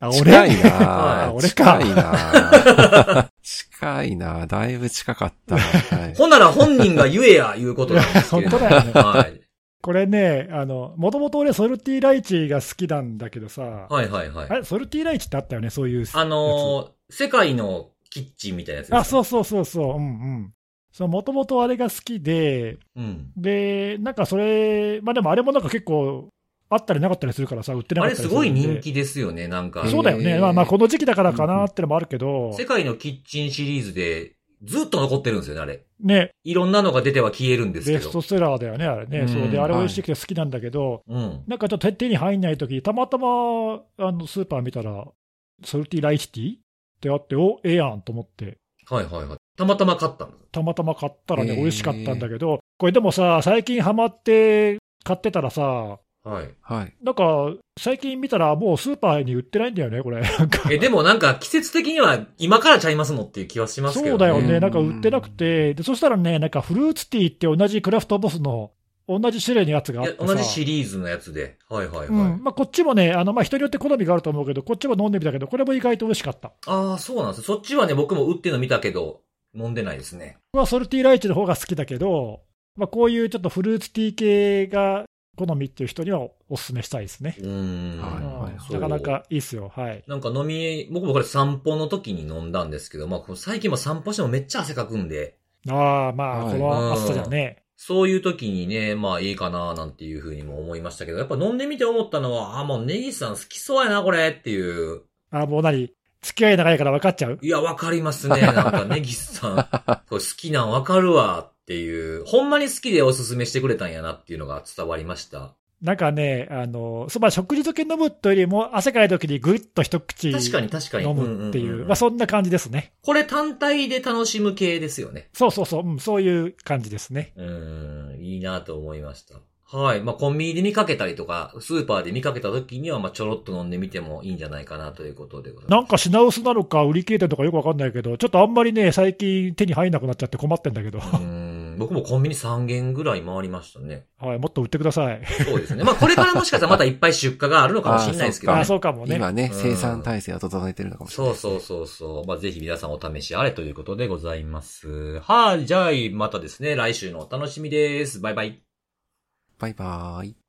あ、近俺いなあ俺か近いな 近いな だいぶ近かった。はい。ほんなら本人が言えや、いうことなんですけれど。本当だよねはい。これね、あの、もともと俺ソルティライチが好きなんだけどさ、はいはいはい。あれ、ソルティライチってあったよね、そういう。あのー世界のキッチンみたいなやつあ、そうそうそうそう、うんうん。そう、もともとあれが好きで、うん。で、なんかそれ、まあでもあれもなんか結構、あったりなかったりするからさ、売ってなあれすかったりするんでごい人気ですよね、なんか。そうだよね。まあまあこの時期だからかなってのもあるけど、世界のキッチンシリーズでずっと残ってるんですよね、あれ。ね、いろんなのが出ては消えるんですけど。ベストセラーだよね、あれね。うんそうで、あれはい美味しくて好きなんだけど、うん。なんかちょっと手に入んないとき、たまたまあのスーパー見たら、ソルティライチティってあって、お、ええやんと思って、はいはいはい。たまたま買ったんです。たまたま買ったらね、美味しかったんだけど、これでもさ、最近ハマって買ってたらさ、はい。はい。なんか、最近見たらもうスーパーに売ってないんだよね、これ。なんかえ、でもなんか季節的には今からちゃいますのっていう気はしますけどね。そうだよね、うんなんか売ってなくて、でそしたらね、なんかフルーツティーって同じクラフトボスの同じ種類のやつがあってさ同じシリーズのやつで。はいはいはい。うんまあ、こっちもね、あのまあ、人によって好みがあると思うけど、こっちも飲んでみたけど、これも意外と美味しかった。ああ、そうなんです。そっちはね、僕も売ってるの見たけど、飲んでないですね。僕はソルティライチの方が好きだけど、まあ、こういうちょっとフルーツティー系が好みっていう人にはお勧めしたいですね。うーん。はいうんはいなかなかいいっすよ。はい。なんか飲み、僕もこれ散歩の時に飲んだんですけど、まあ最近も散歩してもめっちゃ汗かくんで、ああ、まあ、はいこの暑さじゃね。そういう時にね、まあいいかななんていうふうにも思いましたけど、やっぱ飲んでみて思ったのは、あ、もうネギさん好きそうやな、これっていう。あもう何？付き合い長いから分かっちゃう？いや、わかりますね。なんかね、ギスさん。これ好きなんわかるわっていう。ほんまに好きでおすすめしてくれたんやなっていうのが伝わりました。なんかね、あの、そば食事時飲むというよりも、汗かいた時にぐっと一口確かに確かに。飲むっていう、んんんんまあそんな感じですね。これ単体で楽しむ系ですよね。そうそうそう、うん、そういう感じですね。うーん、いいなと思いました。はい。まあ、コンビニで見かけたりとか、スーパーで見かけた時には、まあ、ちょろっと飲んでみてもいいんじゃないかなということでございます。なんか品薄なのか、売り切れてるのかよくわかんないけど、ちょっとあんまりね、最近手に入んなくなっちゃって困ってんだけど、うーん、僕もコンビニ3軒ぐらい回りましたね。はい、もっと売ってください。そうですね。まあ、これからもしかしたらまたいっぱい出荷があるのかもしれないですけどあね。そうかもね。今ね、うん生産体制を整えてるのかもしれないね、そうそうそうそう。まあ、ぜひ皆さんお試しあれということでございます。はい。じゃあ、またですね、来週のお楽しみです。バイバイ。バイバーイ。